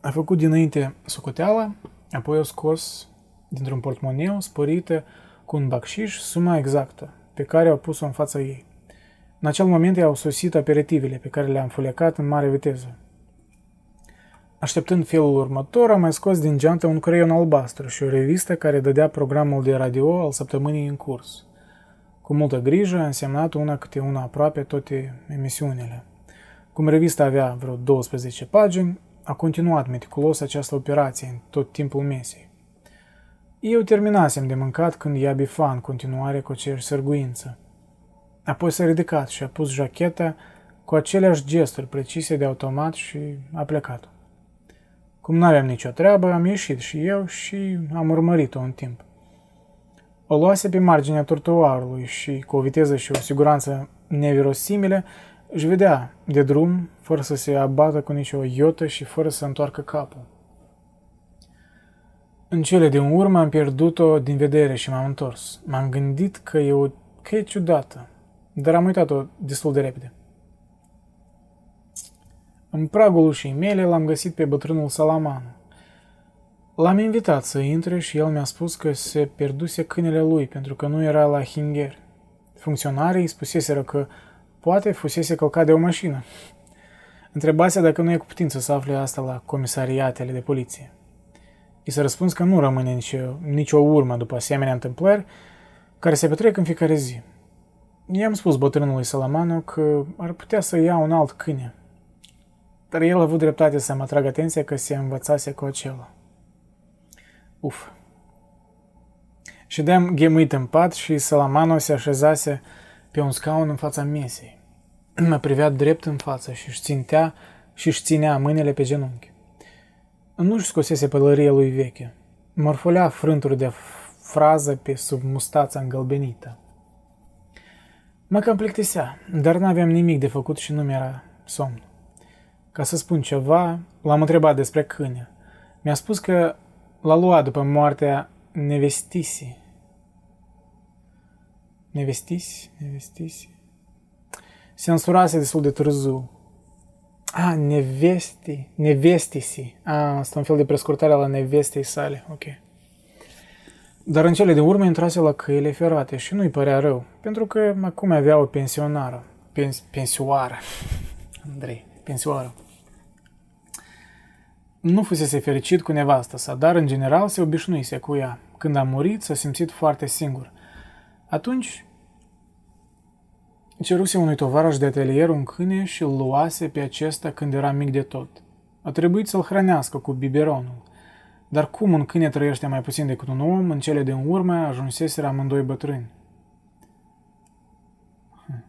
A făcut dinainte socoteala, apoi a scos dintr-un portmoneu spărită cu un bacșiș suma exactă, pe care au pus-o în fața ei. În acel moment i-au sosit aperitivele pe care le-am fulecat în mare viteză. Așteptând felul următor, am mai scos din geantă un creion albastru și o revistă care dădea programul de radio al săptămânii în curs. Cu multă grijă a însemnat una câte una aproape toate emisiunile. Cum revista avea vreo 12 pagini, a continuat meticulos această operație în tot timpul mesei. Eu terminasem de mâncat când ea bifa în continuare cu aceeași sărguință. Apoi s-a ridicat și a pus jacheta cu aceleași gesturi precise de automat și a plecat. Cum nu aveam nicio treabă, am ieșit și eu și am urmărit-o un timp. O luase pe marginea trotuarului și, cu o viteză și o siguranță nevirosimile, își vedea de drum, fără să se abată cu nicio iotă și fără să întoarcă capul. În cele din urmă am pierdut-o din vedere și m-am întors. M-am gândit că e, o, că e ciudată, dar am uitat-o destul de repede. În pragul ușii mele l-am găsit pe bătrânul Salaman. L-am invitat să intre și el mi-a spus că se pierduse câinele lui pentru că nu era la Hinger. Funcționarii îi spuseseră că poate fusese călcat de o mașină. Întrebase dacă nu e cu putință să afle asta la comisariatele de poliție. I s-a răspuns că nu rămâne nicio, nicio urmă după asemenea întâmplări care se petrec în fiecare zi. I-am spus bătrânului Salamano că ar putea să ia un alt câine, dar el a avut dreptate să mă atragă atenția că se învățase cu acela. Uf. Și de-am ghemuit în pat și Salamano se așezase pe un scaun în fața mesei. Mă privea drept în față și își țintea și își ținea mâinile pe genunchi. Nu-și scosese pălăria lui veche. Mărfolea frânturi de frază pe sub mustața îngălbenită. Mă cam plictisea, dar n-aveam nimic de făcut și nu mi-era somn. Ca să spun ceva, l-am întrebat despre câine. Mi-a spus că l-a luat după moartea nevestisi. Nevestisi? Nevestisi? Se însurase destul de târziu. A, nevesti, nevestisi. A, asta un fel de prescurtare la nevestei sale, ok. Dar în cele de urmă intrase la căile ferate și nu-i părea rău, pentru că acum avea o pensionară. Pens, pensioară. Andrei, pensioară. Nu fusese fericit cu nevastă sa, dar în general se obișnuise cu ea. Când a murit, s-a simțit foarte singur. Atunci ceruse unui tovarăș de atelier un câine și îl luase pe acesta când era mic de tot. A trebuit să-l hrănească cu biberonul. Dar cum un câine trăiește mai puțin decât un om, în cele din urmă ajunseseră amândoi bătrâni. Hm.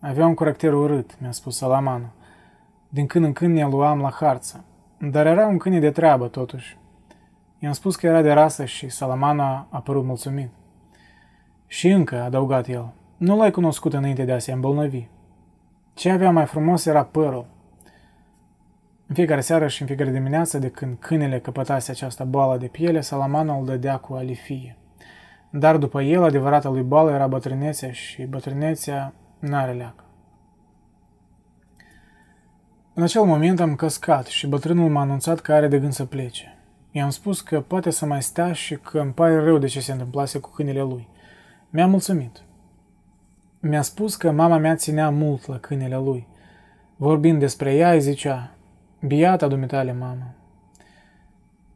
Avea un caracter urât, mi-a spus Salamanu. Din când în când ne luam la harță. Dar era un câine de treabă, totuși. I-am spus că era de rasă și Salamana a părut mulțumit. Și încă, a adăugat el, nu l-ai cunoscut înainte de a se îmbolnăvi. Ce avea mai frumos era părul. În fiecare seară și în fiecare dimineață, de când câinele căpătase această boală de piele, Salamana îl dădea cu alifie. Dar după el, adevărata lui boală era bătrânețea și bătrânețea n-are leacă. În acel moment am căscat și bătrânul m-a anunțat că are de gând să plece. I-am spus că poate să mai stea și că îmi pare rău de ce se întâmplase cu câinele lui. Mi-a mulțumit. Mi-a spus că mama mea ținea mult la câinele lui. Vorbind despre ea, îi zicea, Biata dumitale, mamă.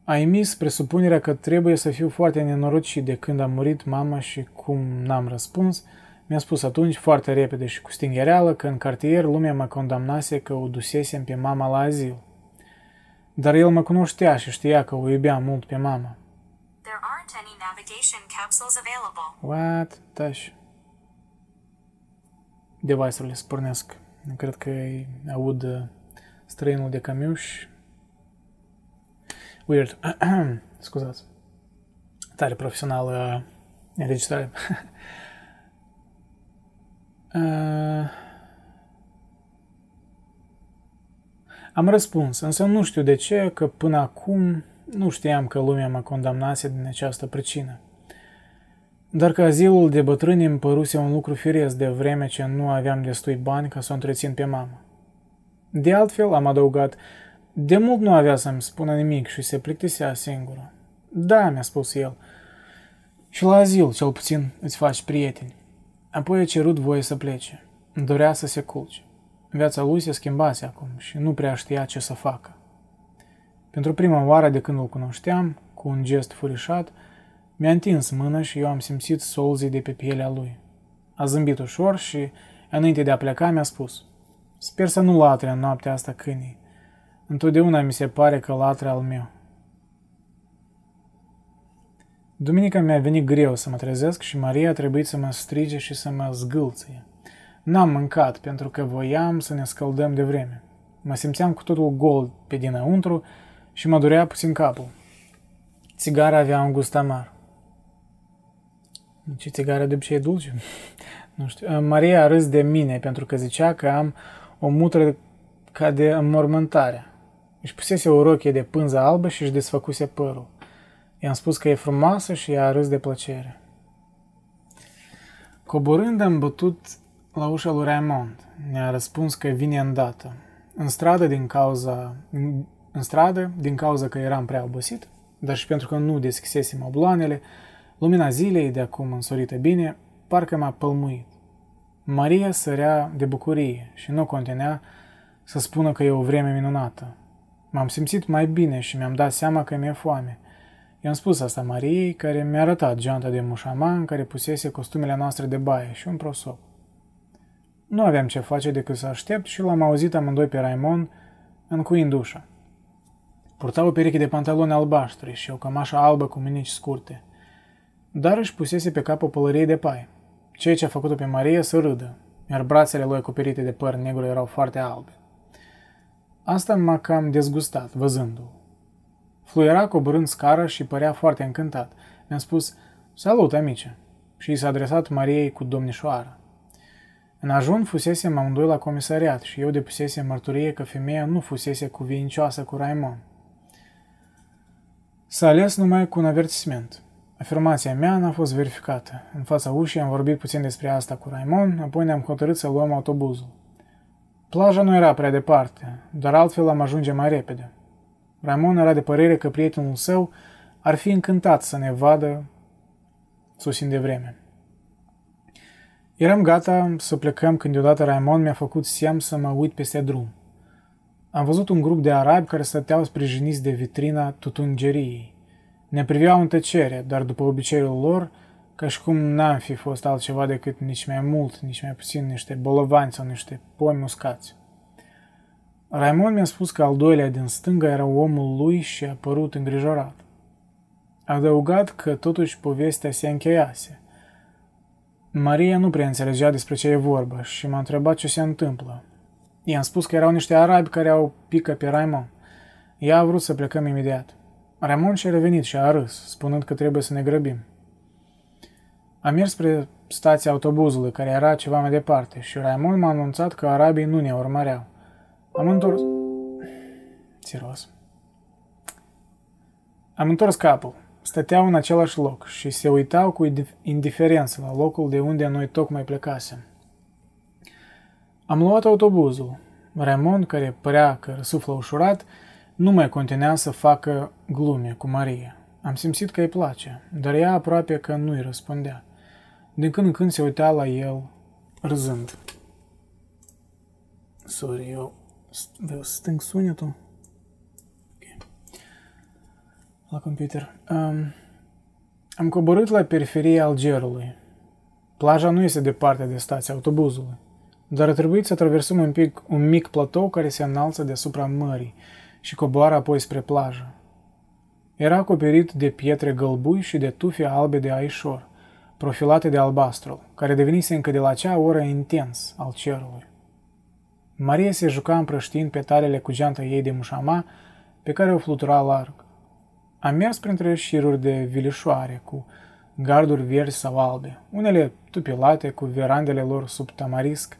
A emis presupunerea că trebuie să fiu foarte nenorocit de când a murit mama și cum n-am răspuns, mi-a spus atunci, foarte repede și cu stinghereală, că în cartier lumea mă condamnase că o dusesem pe mama la azil. Dar el mă cunoștea și știa că o iubeam mult pe mama. There aren't any navigation capsules available. What? Tași. Device-urile spornesc. Cred că aud uh, străinul de camiuș. Weird. Scuzați. Tare profesională înregistrare. Uh, am răspuns, însă nu știu de ce, că până acum nu știam că lumea mă condamnase din această pricină. Dar că azilul de bătrâni îmi păruse un lucru firesc de vreme ce nu aveam destui bani ca să o întrețin pe mamă. De altfel, am adăugat, de mult nu avea să-mi spună nimic și se plictisea singură. Da, mi-a spus el. Și la azil, cel puțin, îți faci prieteni. Apoi a cerut voie să plece. Dorea să se culce. Viața lui se schimbase acum și nu prea știa ce să facă. Pentru prima oară de când îl cunoșteam, cu un gest furișat, mi-a întins mâna și eu am simțit solzii de pe pielea lui. A zâmbit ușor și, înainte de a pleca, mi-a spus Sper să nu latre în noaptea asta câinii. Întotdeauna mi se pare că latre al meu. Duminica mi-a venit greu să mă trezesc și Maria a trebuit să mă strige și să mă zgâlție. N-am mâncat pentru că voiam să ne scăldăm de vreme. Mă simțeam cu totul gol pe dinăuntru și mă durea puțin capul. Țigara avea un gust amar. Ce țigara de obicei e dulce? nu știu. Maria a râs de mine pentru că zicea că am o mutră ca de înmormântare. Își pusese o rochie de pânză albă și își desfăcuse părul. I-am spus că e frumoasă și ea a râs de plăcere. Coborând am bătut la ușa lui Raymond. Ne-a răspuns că vine îndată. În stradă din cauza, în, în stradă, din cauza că eram prea obosit, dar și pentru că nu deschisesem obloanele, lumina zilei, de acum însorită bine, parcă m-a pălmuit. Maria sărea de bucurie și nu contenea să spună că e o vreme minunată. M-am simțit mai bine și mi-am dat seama că mi-e foame. I-am spus asta Mariei, care mi-a arătat geanta de mușama în care pusese costumele noastre de baie și un prosop. Nu aveam ce face decât să aștept și l-am auzit amândoi pe Raimond încuind ușa. Purta o pereche de pantaloni albaștri și o cămașă albă cu mânici scurte, dar își pusese pe cap o pălărie de paie, ceea ce a făcut-o pe Maria să râdă, iar brațele lui acoperite de păr negru erau foarte albe. Asta m-a cam dezgustat, văzându-l. Fluiera coborând scara și părea foarte încântat. Mi-a spus, salut, amice, și i s-a adresat Mariei cu domnișoară. În ajun fusesem amândoi la comisariat și eu depusese mărturie că femeia nu fusese cuvincioasă cu Raimond. S-a ales numai cu un avertisment. Afirmația mea n-a fost verificată. În fața ușii am vorbit puțin despre asta cu Raimond, apoi ne-am hotărât să luăm autobuzul. Plaja nu era prea departe, dar altfel am ajunge mai repede. Raimond era de părere că prietenul său ar fi încântat să ne vadă sosind de vreme. Eram gata să plecăm când deodată Raimond mi-a făcut seam să mă uit peste drum. Am văzut un grup de arabi care stăteau sprijiniți de vitrina tutungeriei. Ne priveau în tăcere, dar după obiceiul lor, ca și cum n-am fi fost altceva decât nici mai mult, nici mai puțin niște bolovanți sau niște pomi muscați. Raimond mi-a spus că al doilea din stânga era omul lui și a părut îngrijorat. A adăugat că totuși povestea se încheiase. Maria nu prea înțelegea despre ce e vorba și m-a întrebat ce se întâmplă. I-am spus că erau niște arabi care au pică pe Raimond. Ea a vrut să plecăm imediat. Raimond și-a revenit și a râs, spunând că trebuie să ne grăbim. Am mers spre stația autobuzului, care era ceva mai departe, și Raimond m-a anunțat că arabii nu ne urmăreau. Am întors... Țiros. Am întors capul. Stăteau în același loc și se uitau cu indiferență la locul de unde noi tocmai plecasem. Am luat autobuzul. Raymond, care părea că răsuflă ușurat, nu mai continua să facă glume cu Maria. Am simțit că îi place, dar ea aproape că nu-i răspundea. Din când în când se uita la el, râzând. Sorry, eu vreau să stâng sunetul. Okay. La computer. Um, am coborât la periferia Algerului. Plaja nu este departe de stația autobuzului, dar a trebuit să traversăm un, pic, un mic platou care se înalță deasupra mării și coboară apoi spre plajă. Era acoperit de pietre gălbui și de tufe albe de aișor, profilate de albastru, care devenise încă de la acea oră intens al cerului. Maria se juca împrăștiind petalele cu geanta ei de mușama, pe care o flutura larg. Am mers printre șiruri de vilișoare, cu garduri verzi sau albe, unele tupilate cu verandele lor sub tamarisc,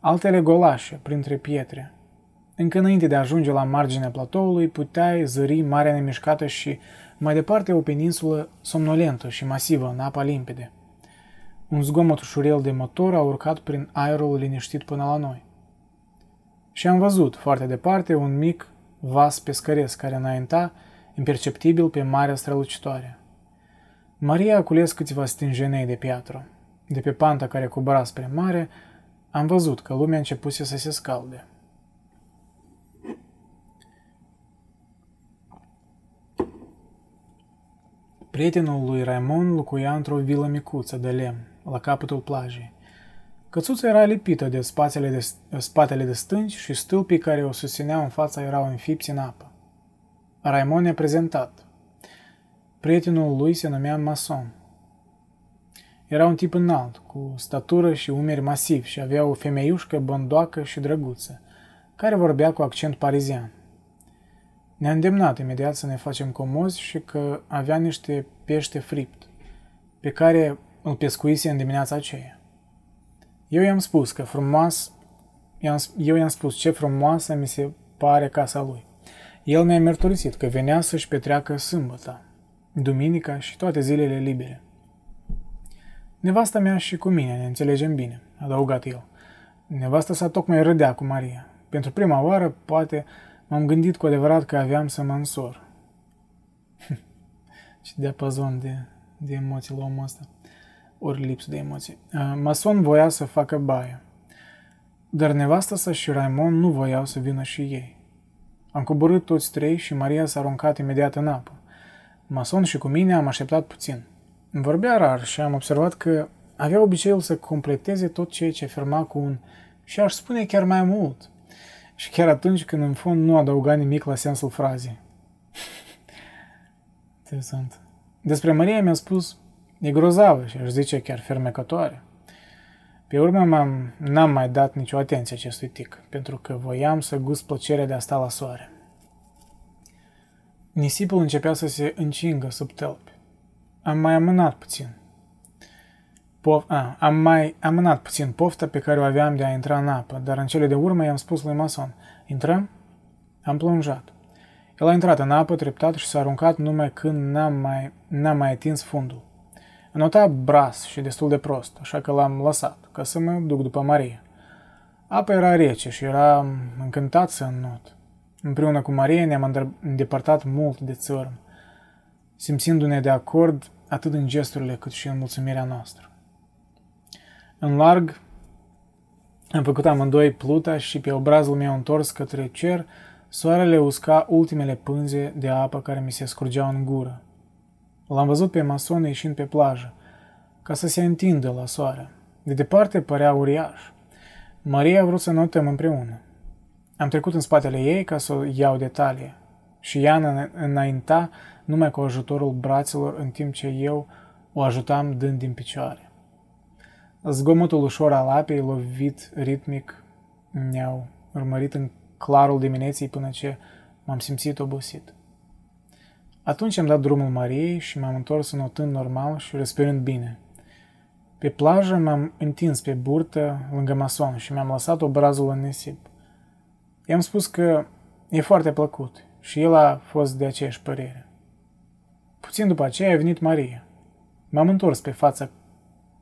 altele golașe, printre pietre. Încă înainte de a ajunge la marginea platoului, puteai zări marea nemișcată și mai departe o peninsulă somnolentă și masivă în apa limpede. Un zgomot ușurel de motor a urcat prin aerul liniștit până la noi. Și am văzut, foarte departe, un mic vas pescăresc care înainta, imperceptibil, pe marea strălucitoare. Maria a cules câțiva stânjenei de piatră. De pe panta care cobora spre mare, am văzut că lumea începuse să se scalde. Prietenul lui Raimond locuia într-o vilă micuță de lemn, la capătul plajei. Cățuța era lipită de spatele de, spatele de stânci și stâlpii care o susțineau în fața erau înfipți în apă. Raimond ne-a prezentat. Prietenul lui se numea Mason. Era un tip înalt, cu statură și umeri masivi și avea o femeiușcă bondoacă și drăguță, care vorbea cu accent parizian. Ne-a îndemnat imediat să ne facem comozi și că avea niște pește fript, pe care îl pescuise în dimineața aceea. Eu i-am spus că frumos, eu i-am spus ce frumoasă mi se pare casa lui. El mi-a mărturisit că venea să-și petreacă sâmbătă, duminica și toate zilele libere. Nevasta mea și cu mine ne înțelegem bine, a adăugat el. Nevasta sa tocmai râdea cu Maria. Pentru prima oară, poate, m-am gândit cu adevărat că aveam să mă însor. și diapazon de, de emoții la omul ăsta ori lipsă de emoții. Mason voia să facă baie, dar nevasta sa și Raimond nu voiau să vină și ei. Am coborât toți trei și Maria s-a aruncat imediat în apă. Mason și cu mine am așteptat puțin. Vorbea rar și am observat că avea obiceiul să completeze tot ceea ce afirma cu un și aș spune chiar mai mult. Și chiar atunci când în fond nu adăuga nimic la sensul frazei. Interesant. Despre Maria mi-a spus, e grozavă și aș zice chiar fermecătoare. Pe urmă m-am, n-am mai dat nicio atenție acestui tic, pentru că voiam să gust plăcerea de a sta la soare. Nisipul începea să se încingă sub tălpi. Am mai amânat puțin. Pof- a, am mai amânat puțin pofta pe care o aveam de a intra în apă, dar în cele de urmă i-am spus lui Mason, intrăm? Am plonjat. El a intrat în apă treptat și s-a aruncat numai când n-am mai, n-am mai atins fundul. Înota bras și destul de prost, așa că l-am lăsat, ca să mă duc după Maria. Apa era rece și era încântat să înnot. Împreună cu Maria ne-am îndepărtat mult de țărm, simțindu-ne de acord atât în gesturile cât și în mulțumirea noastră. În larg, am făcut amândoi pluta și pe obrazul meu întors către cer, soarele usca ultimele pânze de apă care mi se scurgeau în gură. L-am văzut pe mason ieșind pe plajă, ca să se întindă la soare. De departe părea uriaș. Maria a vrut să notăm împreună. Am trecut în spatele ei ca să o iau detalii și ea înainta numai cu ajutorul brațelor în timp ce eu o ajutam dând din picioare. Zgomotul ușor al apei lovit ritmic ne-au urmărit în clarul dimineții până ce m-am simțit obosit. Atunci am dat drumul Mariei și m-am întors înotând normal și respirând bine. Pe plajă m-am întins pe burtă lângă mason și mi-am lăsat obrazul în nisip. I-am spus că e foarte plăcut și el a fost de aceeași părere. Puțin după aceea a venit Maria. M-am întors pe față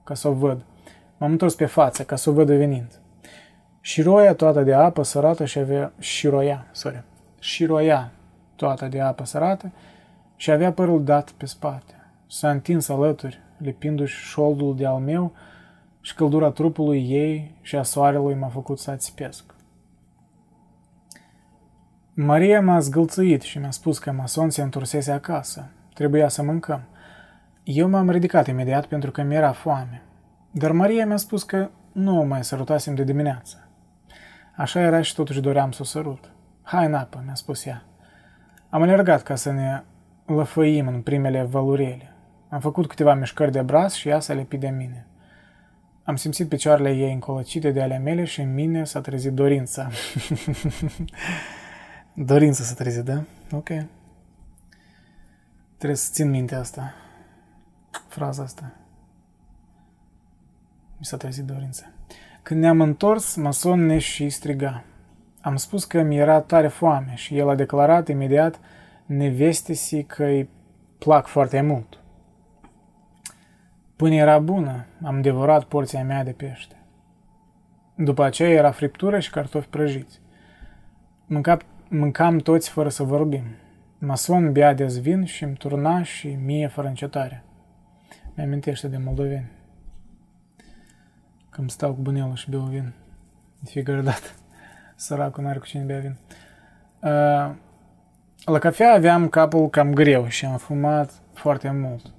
ca să o văd. M-am întors pe față ca să o văd venind. Șiroia toată de apă sărată și avea... Șiroia, sorry. Șiroia toată de apă sărată și avea părul dat pe spate. S-a întins alături, lipindu-și șoldul de al meu și căldura trupului ei și a soarelui m-a făcut să ațipesc. Maria m-a zgâlțuit și mi-a spus că mason se întorsese acasă. Trebuia să mâncăm. Eu m-am ridicat imediat pentru că mi-era foame. Dar Maria mi-a spus că nu o mai sărutasem de dimineață. Așa era și totuși doream să o sărut. Hai în apă, mi-a spus ea. Am alergat ca să ne lăfăim în primele valurele. Am făcut câteva mișcări de braț și ea s-a lepit de mine. Am simțit picioarele ei încolăcite de ale mele și în mine s-a trezit dorința. dorința s-a trezit, da? Ok. Trebuie să țin minte asta. Fraza asta. Mi s-a trezit dorința. Când ne-am întors, mason ne și striga. Am spus că mi era tare foame și el a declarat imediat nevestesi că îi plac foarte mult. Până era bună, am devorat porția mea de pește. După aceea era friptură și cartofi prăjiți. Mânca, mâncam toți fără să vorbim. Mason bea de vin și îmi turna și mie fără încetare. Mi-amintește de moldoveni. Când stau cu bunelul și beau vin. De fiecare dată. Săracul n-are cu cine bea vin. Uh, la cafea aveam capul cam greu și am fumat foarte mult.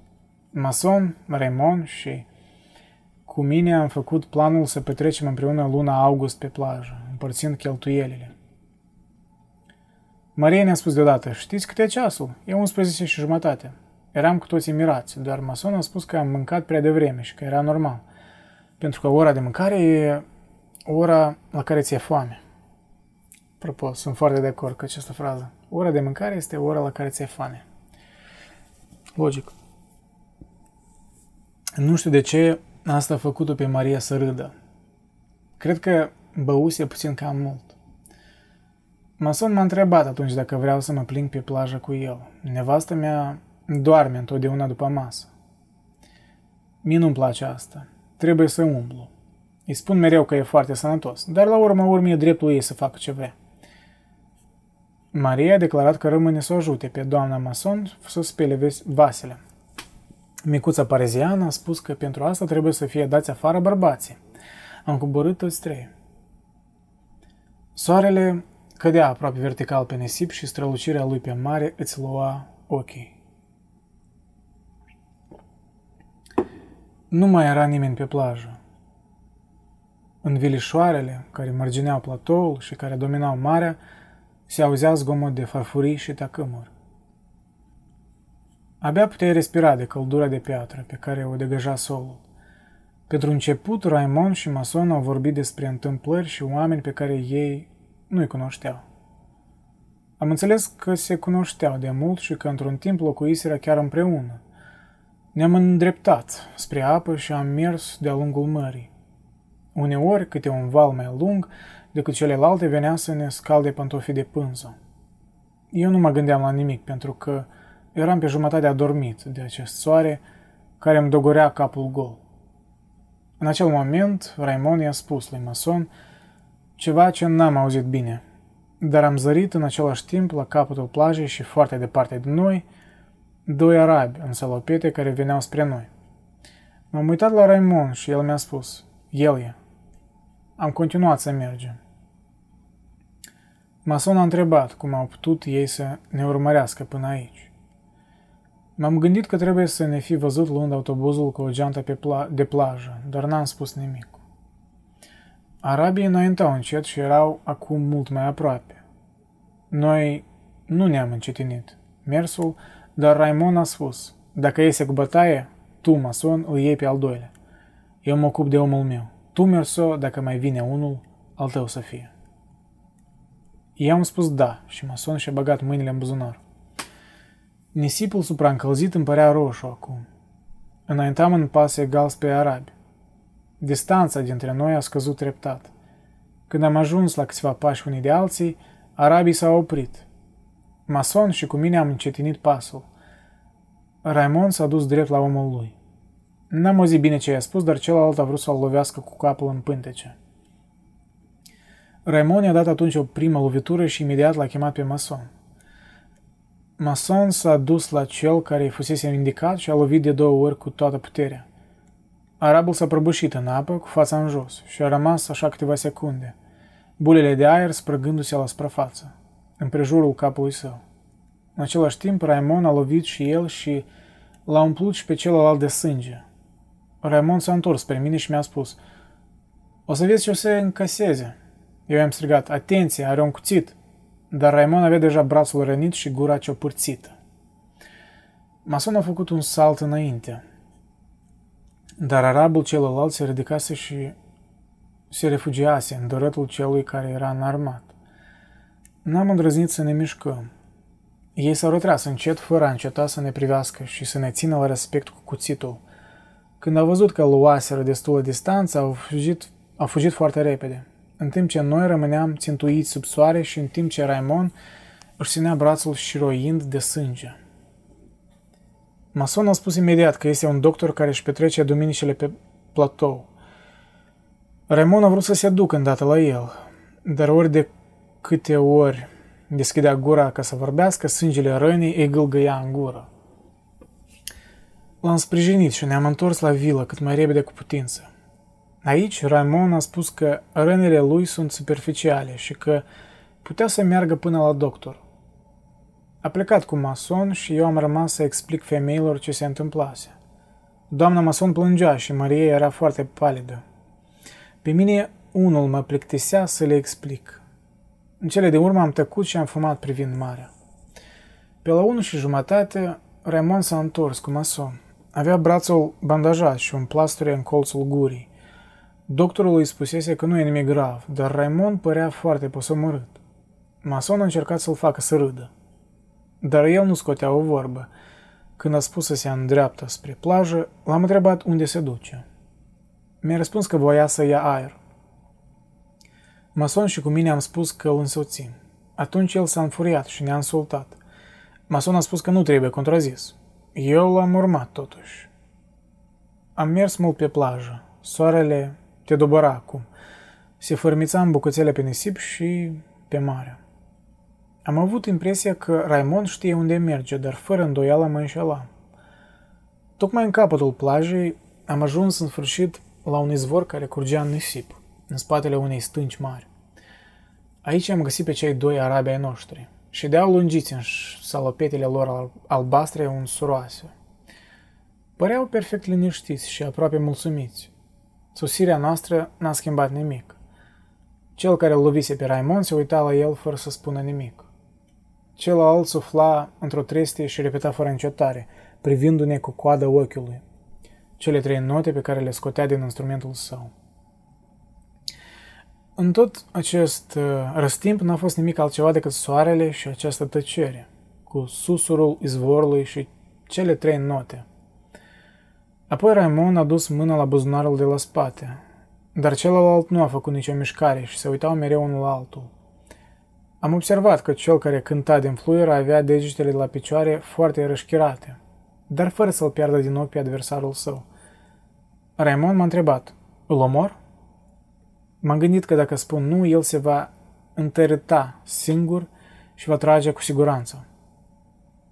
Mason, Raymond și cu mine am făcut planul să petrecem împreună luna august pe plajă, împărțind cheltuielile. Maria ne-a spus deodată, știți câte e ceasul? E 11 și jumătate. Eram cu toții mirați, doar Mason a spus că am mâncat prea devreme și că era normal. Pentru că ora de mâncare e ora la care ți-e foame. Apropo, sunt foarte de acord cu această frază. Ora de mâncare este ora la care ți-e foame. Logic. Nu știu de ce asta a făcut-o pe Maria să râdă. Cred că băuse puțin cam mult. Mason m-a întrebat atunci dacă vreau să mă plimb pe plajă cu el. Nevastă mea doarme întotdeauna după masă. Mie nu-mi place asta. Trebuie să umblu. Îi spun mereu că e foarte sănătos, dar la urmă urmă e dreptul ei să facă ce vrea. Maria a declarat că rămâne să o ajute pe doamna Mason să spele vasele. Micuța pareziană a spus că pentru asta trebuie să fie dați afară bărbații. Am coborât toți trei. Soarele cădea aproape vertical pe nisip și strălucirea lui pe mare îți lua ochii. Nu mai era nimeni pe plajă. În vilișoarele care mărgineau platoul și care dominau marea, se auzea zgomot de farfurii și tacâmuri. Abia puteai respira de căldura de piatră pe care o degaja solul. Pentru început, Raimond și Mason au vorbit despre întâmplări și oameni pe care ei nu-i cunoșteau. Am înțeles că se cunoșteau de mult și că într-un timp locuiseră chiar împreună. Ne-am îndreptat spre apă și am mers de-a lungul mării. Uneori, câte un val mai lung decât celelalte venea să ne scalde pantofii de pânză. Eu nu mă gândeam la nimic, pentru că eram pe jumătate adormit de acest soare care îmi dogorea capul gol. În acel moment, Raimon i-a spus lui Mason ceva ce n-am auzit bine, dar am zărit în același timp la capătul plajei și foarte departe de noi doi arabi în salopete care veneau spre noi. M-am uitat la Raimon și el mi-a spus, el e. Am continuat să mergem. Mason a întrebat cum au putut ei să ne urmărească până aici. M-am gândit că trebuie să ne fi văzut luând autobuzul cu o geantă pe pla- de plajă, dar n-am spus nimic. Arabii înaintau încet și erau acum mult mai aproape. Noi nu ne-am încetinit mersul, dar Raimon a spus, dacă iese cu bătaie, tu, mason, îl iei pe al doilea. Eu mă ocup de omul meu. Tu, merso, dacă mai vine unul, al tău să fie. I-am spus da și mason și-a băgat mâinile în buzunar. Nisipul supraîncălzit îmi părea roșu acum. Înaintam în pas egal spre arabi. Distanța dintre noi a scăzut treptat. Când am ajuns la câțiva pași unii de alții, arabii s-au oprit. Mason și cu mine am încetinit pasul. Raimond s-a dus drept la omul lui. N-am auzit bine ce i-a spus, dar celălalt a vrut să-l lovească cu capul în pântece. Raimond i-a dat atunci o primă lovitură și imediat l-a chemat pe Mason. Mason s-a dus la cel care îi fusese indicat și a lovit de două ori cu toată puterea. Arabul s-a prăbușit în apă, cu fața în jos, și a rămas așa câteva secunde, bulele de aer sprăgându-se la suprafață, în prejurul capului său. În același timp, Raimon a lovit și el și l-a umplut și pe celălalt de sânge. Raimon s-a întors spre mine și mi-a spus, O să vezi ce o să încaseze. Eu i-am strigat, atenție, are un cuțit dar Raimon avea deja brațul rănit și gura ciopârțită. Mason a făcut un salt înainte, dar arabul celălalt se ridicase și se refugiase în dorătul celui care era înarmat. N-am îndrăznit să ne mișcăm. Ei s-au retras încet, fără a înceta să ne privească și să ne țină la respect cu cuțitul. Când au văzut că luaseră destulă distanță, au fugit, au fugit foarte repede în timp ce noi rămâneam țintuiți sub soare și în timp ce Raimon își ținea brațul șiroind de sânge. Mason a spus imediat că este un doctor care își petrece duminicile pe platou. Raimon a vrut să se ducă îndată la el, dar ori de câte ori deschidea gura ca să vorbească, sângele rănii îi gâlgăia în gură. L-am sprijinit și ne-am întors la vilă cât mai repede cu putință. Aici, Raimon a spus că rănile lui sunt superficiale și că putea să meargă până la doctor. A plecat cu Mason și eu am rămas să explic femeilor ce se întâmplase. Doamna Mason plângea și Maria era foarte palidă. Pe mine unul mă plictisea să le explic. În cele de urmă am tăcut și am fumat privind marea. Pe la unu și jumătate, Raimon s-a întors cu Mason. Avea brațul bandajat și un plasture în colțul gurii. Doctorul îi spusese că nu e nimic grav, dar Raimond părea foarte posomorât. Mason a încercat să-l facă să râdă. Dar el nu scotea o vorbă. Când a spus să se îndreaptă spre plajă, l-am întrebat unde se duce. Mi-a răspuns că voia să ia aer. Mason și cu mine am spus că îl însoțim. Atunci el s-a înfuriat și ne-a insultat. Mason a spus că nu trebuie contrazis. Eu l-am urmat totuși. Am mers mult pe plajă. Soarele te dobăra acum. Se fărmița în bucățele pe nisip și pe mare. Am avut impresia că Raimond știe unde merge, dar fără îndoială mă înșelam. Tocmai în capătul plajei am ajuns în sfârșit la un izvor care curgea în nisip, în spatele unei stânci mari. Aici am găsit pe cei doi arabi ai noștri. Ședeau lungiți în salopetele lor albastre unsuroase. Păreau perfect liniștiți și aproape mulțumiți. Sosirea noastră n-a schimbat nimic. Cel care îl lovise pe Raimond se uita la el fără să spună nimic. Celălalt sufla într-o trestie și repeta fără încetare, privindu-ne cu coada ochiului. Cele trei note pe care le scotea din instrumentul său. În tot acest uh, răstimp n-a fost nimic altceva decât soarele și această tăcere, cu susurul izvorului și cele trei note. Apoi Raimon a dus mâna la buzunarul de la spate, dar celălalt nu a făcut nicio mișcare și se uitau mereu unul la altul. Am observat că cel care cânta din fluier avea degetele la picioare foarte rășchirate, dar fără să-l piardă din ochi pe adversarul său. Raimond m-a întrebat, îl omor? M-am gândit că dacă spun nu, el se va întărâta singur și va trage cu siguranță.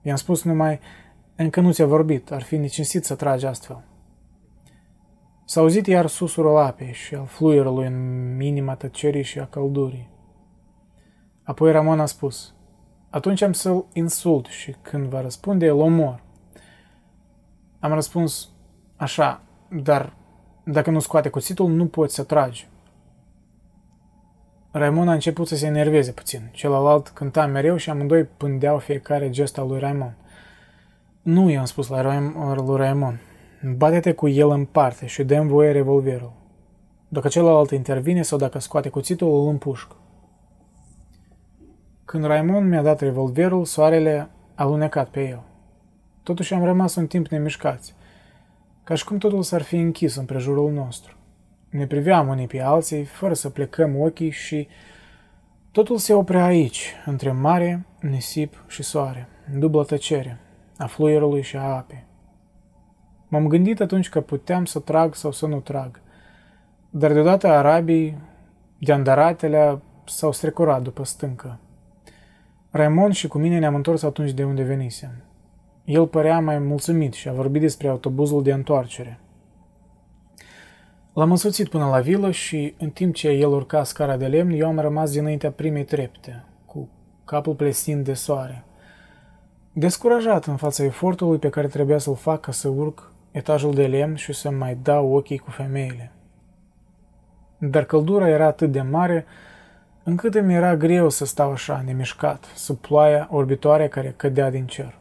I-am spus numai, încă nu ți-a vorbit, ar fi necinstit să tragi astfel. S-a auzit iar susurul apei și al fluierului în minima tăcerii și a căldurii. Apoi Ramon a spus, atunci am să-l insult și când va răspunde, îl omor. Am răspuns, așa, dar dacă nu scoate cuțitul, nu poți să tragi. Raimon a început să se enerveze puțin. Celălalt cânta mereu și amândoi pândeau fiecare gest al lui Raimon. Nu, i-am spus la Raim, lui Raimon. Bate-te cu el în parte și dăm voie revolverul. Dacă celălalt intervine sau dacă scoate cuțitul, îl împușc. Când Raimon mi-a dat revolverul, soarele a lunecat pe el. Totuși am rămas un timp nemișcați, ca și cum totul s-ar fi închis în prejurul nostru. Ne priveam unii pe alții, fără să plecăm ochii și totul se oprea aici, între mare, nisip și soare, în dublă tăcere, a fluierului și a apei. M-am gândit atunci că puteam să trag sau să nu trag, dar deodată arabii, de s-au strecurat după stâncă. Raimond și cu mine ne-am întors atunci de unde venisem. El părea mai mulțumit și a vorbit despre autobuzul de întoarcere. L-am însoțit până la vilă și, în timp ce el urca scara de lemn, eu am rămas dinaintea primei trepte, cu capul plesind de soare. Descurajat în fața efortului pe care trebuia să-l fac ca să urc etajul de lemn și să mai dau ochii cu femeile. Dar căldura era atât de mare încât îmi era greu să stau așa, nemișcat, sub ploaia orbitoare care cădea din cer.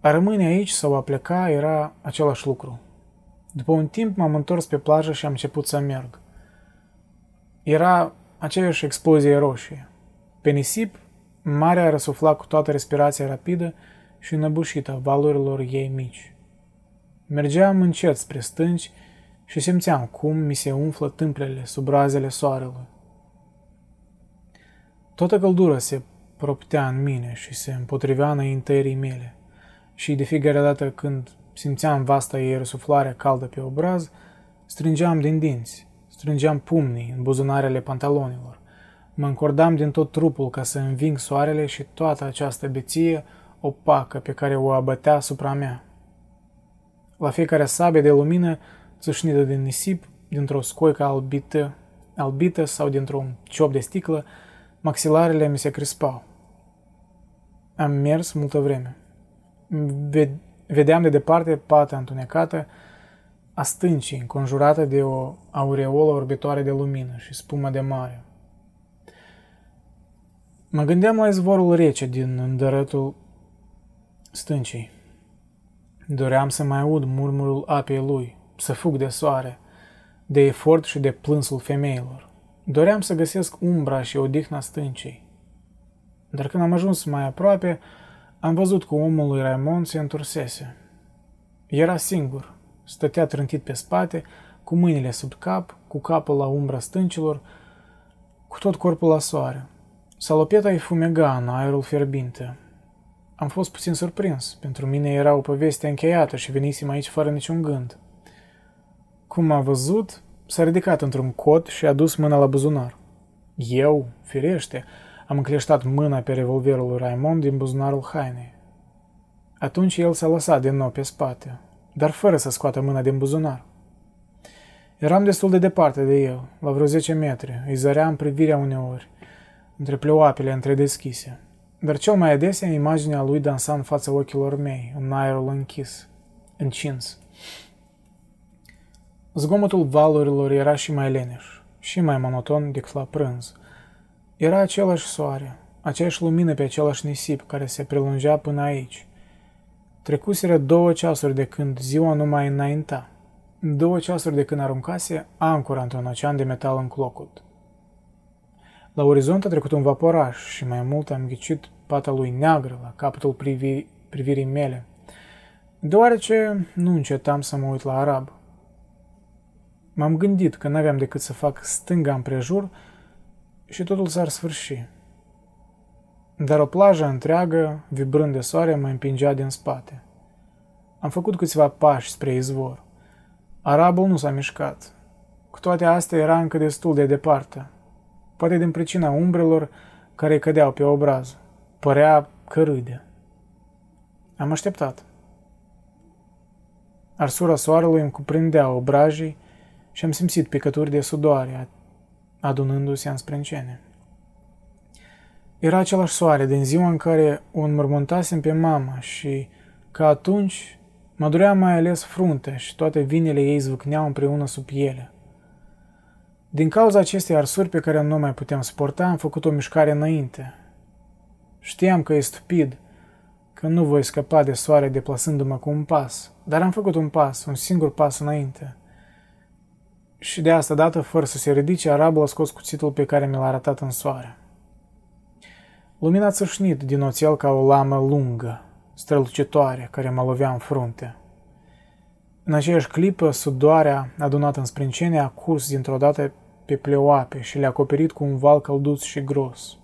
A rămâne aici sau a pleca era același lucru. După un timp m-am întors pe plajă și am început să merg. Era aceeași explozie roșie. Pe nisip, marea răsufla cu toată respirația rapidă și înăbușită a valurilor ei mici. Mergeam încet spre stânci și simțeam cum mi se umflă tâmplele sub razele soarelui. Toată căldura se proptea în mine și se împotrivea înaintării mele. Și de fiecare dată când simțeam vasta ei răsuflare caldă pe obraz, strângeam din dinți, strângeam pumnii în buzunarele pantalonilor. Mă încordam din tot trupul ca să înving soarele și toată această beție opacă pe care o abătea asupra mea. La fiecare sabie de lumină țâșnită din nisip, dintr-o scoică albită, albită sau dintr-un ciop de sticlă, Maxilarele mi se crispau. Am mers multă vreme. Vedeam de departe pata întunecată a stâncii, înconjurată de o aureolă orbitoare de lumină și spumă de mare. Mă gândeam la izvorul rece din îndărătul stâncii. Doream să mai aud murmurul apei lui, să fug de soare, de efort și de plânsul femeilor. Doream să găsesc umbra și odihna stâncii. Dar când am ajuns mai aproape, am văzut că omul lui Raimond se întorsese. Era singur, stătea trântit pe spate, cu mâinile sub cap, cu capul la umbra stâncilor, cu tot corpul la soare. Salopeta îi fumega în aerul fierbinte. Am fost puțin surprins. Pentru mine era o poveste încheiată și venisem aici fără niciun gând. Cum a văzut, S-a ridicat într-un cot și a dus mâna la buzunar. Eu, firește, am încleștat mâna pe revolverul lui Raimond din buzunarul hainei. Atunci el s-a lăsat din nou pe spate, dar fără să scoată mâna din buzunar. Eram destul de departe de el, la vreo 10 metri, îi zăream privirea uneori, între pleoapele întredeschise. Dar cel mai adesea imaginea lui dansa în fața ochilor mei, în aerul închis. încins. Zgomotul valurilor era și mai leneș, și mai monoton decât la prânz. Era același soare, aceeași lumină pe același nisip care se prelungea până aici. Trecuseră două ceasuri de când ziua nu mai înainta. Două ceasuri de când aruncase ancora într-un ocean de metal în clocut. La orizont a trecut un vaporaș și mai mult am ghicit pata lui neagră la capătul privi, privirii mele, deoarece nu încetam să mă uit la arab. M-am gândit că n-aveam decât să fac stânga împrejur și totul s-ar sfârși. Dar o plajă întreagă, vibrând de soare, mă împingea din spate. Am făcut câțiva pași spre izvor. Arabul nu s-a mișcat. Cu toate astea era încă destul de departe. Poate din pricina umbrelor care cădeau pe obraz. Părea că râde. Am așteptat. Arsura soarelui îmi cuprindea obrajii și am simțit picături de sudoare adunându-se în sprâncene. Era același soare din ziua în care o înmormântasem pe mama și, ca atunci, mă durea mai ales fruntea și toate vinele ei zvâcneau împreună sub piele. Din cauza acestei arsuri pe care nu mai puteam suporta, am făcut o mișcare înainte. Știam că e stupid, că nu voi scăpa de soare deplasându-mă cu un pas, dar am făcut un pas, un singur pas înainte. Și de asta dată, fără să se ridice, arabul a scos cuțitul pe care mi l-a arătat în soare. Lumina țâșnit din oțel ca o lamă lungă, strălucitoare, care mă lovea în frunte. În aceeași clipă, sudoarea adunată în sprâncene a curs dintr-o dată pe pleoape și le-a acoperit cu un val călduț și gros.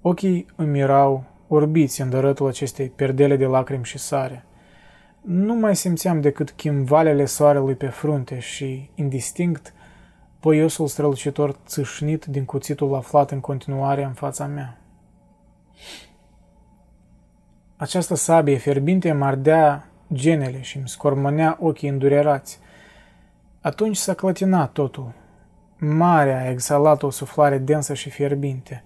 Ochii îmi erau orbiți în dărătul acestei perdele de lacrimi și sare. Nu mai simțeam decât chimvalele soarelui pe frunte și, indistinct, poiosul strălucitor țâșnit din cuțitul aflat în continuare în fața mea. Această sabie fierbinte mă ardea genele și îmi scormonea ochii îndurerați. Atunci s-a clătinat totul. Marea a exhalat o suflare densă și fierbinte.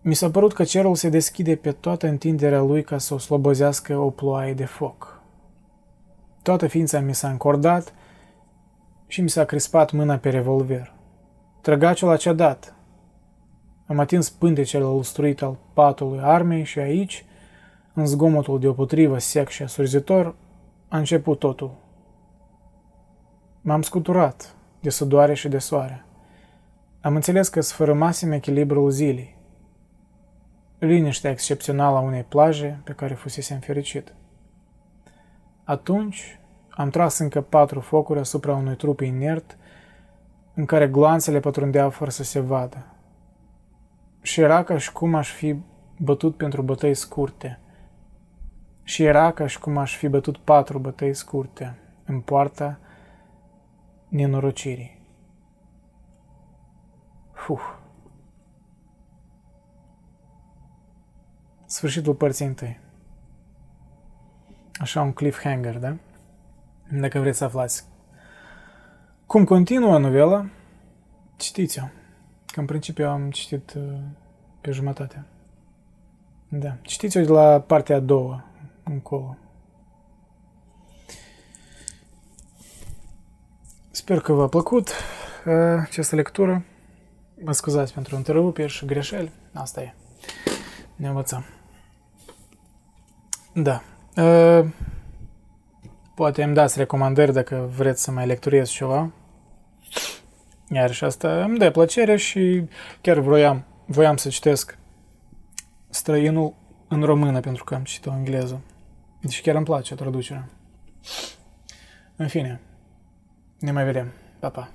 Mi s-a părut că cerul se deschide pe toată întinderea lui ca să o slobozească o ploaie de foc. Toată ființa mi s-a încordat și mi s-a crispat mâna pe revolver. Trăgaciul a cedat. Am atins pântecele lustruit al patului armei și aici, în zgomotul deopotrivă sec și asurzitor, a început totul. M-am scuturat de sudoare și de soare. Am înțeles că sfărâmasem echilibrul zilei. Liniștea excepțională a unei plaje pe care fusesem fericit. Atunci am tras încă patru focuri asupra unui trup inert în care gloanțele pătrundeau fără să se vadă. Și era ca și cum aș fi bătut pentru bătăi scurte. Și era ca și cum aș fi bătut patru bătăi scurte în poarta nenorocirii. Fuh. Sfârșitul părții întâi. Așa un cliffhanger, da? Dacă vreți să aflați. Cum continuă novela, citiți-o. Că în principiu am citit uh, pe jumătate. Da, citiți-o de la partea a doua încolo. Sper că v-a plăcut uh, această lectură. Mă scuzați pentru întreruperi și greșeli. Asta e. Ne învățăm. Da. Uh, poate îmi dați recomandări dacă vreți să mai lecturez ceva. Iar și asta îmi dă plăcere și chiar vroiam, voiam să citesc străinul în română pentru că am citit-o în engleză. Deci chiar îmi place traducerea. În fine, ne mai vedem. Pa, pa!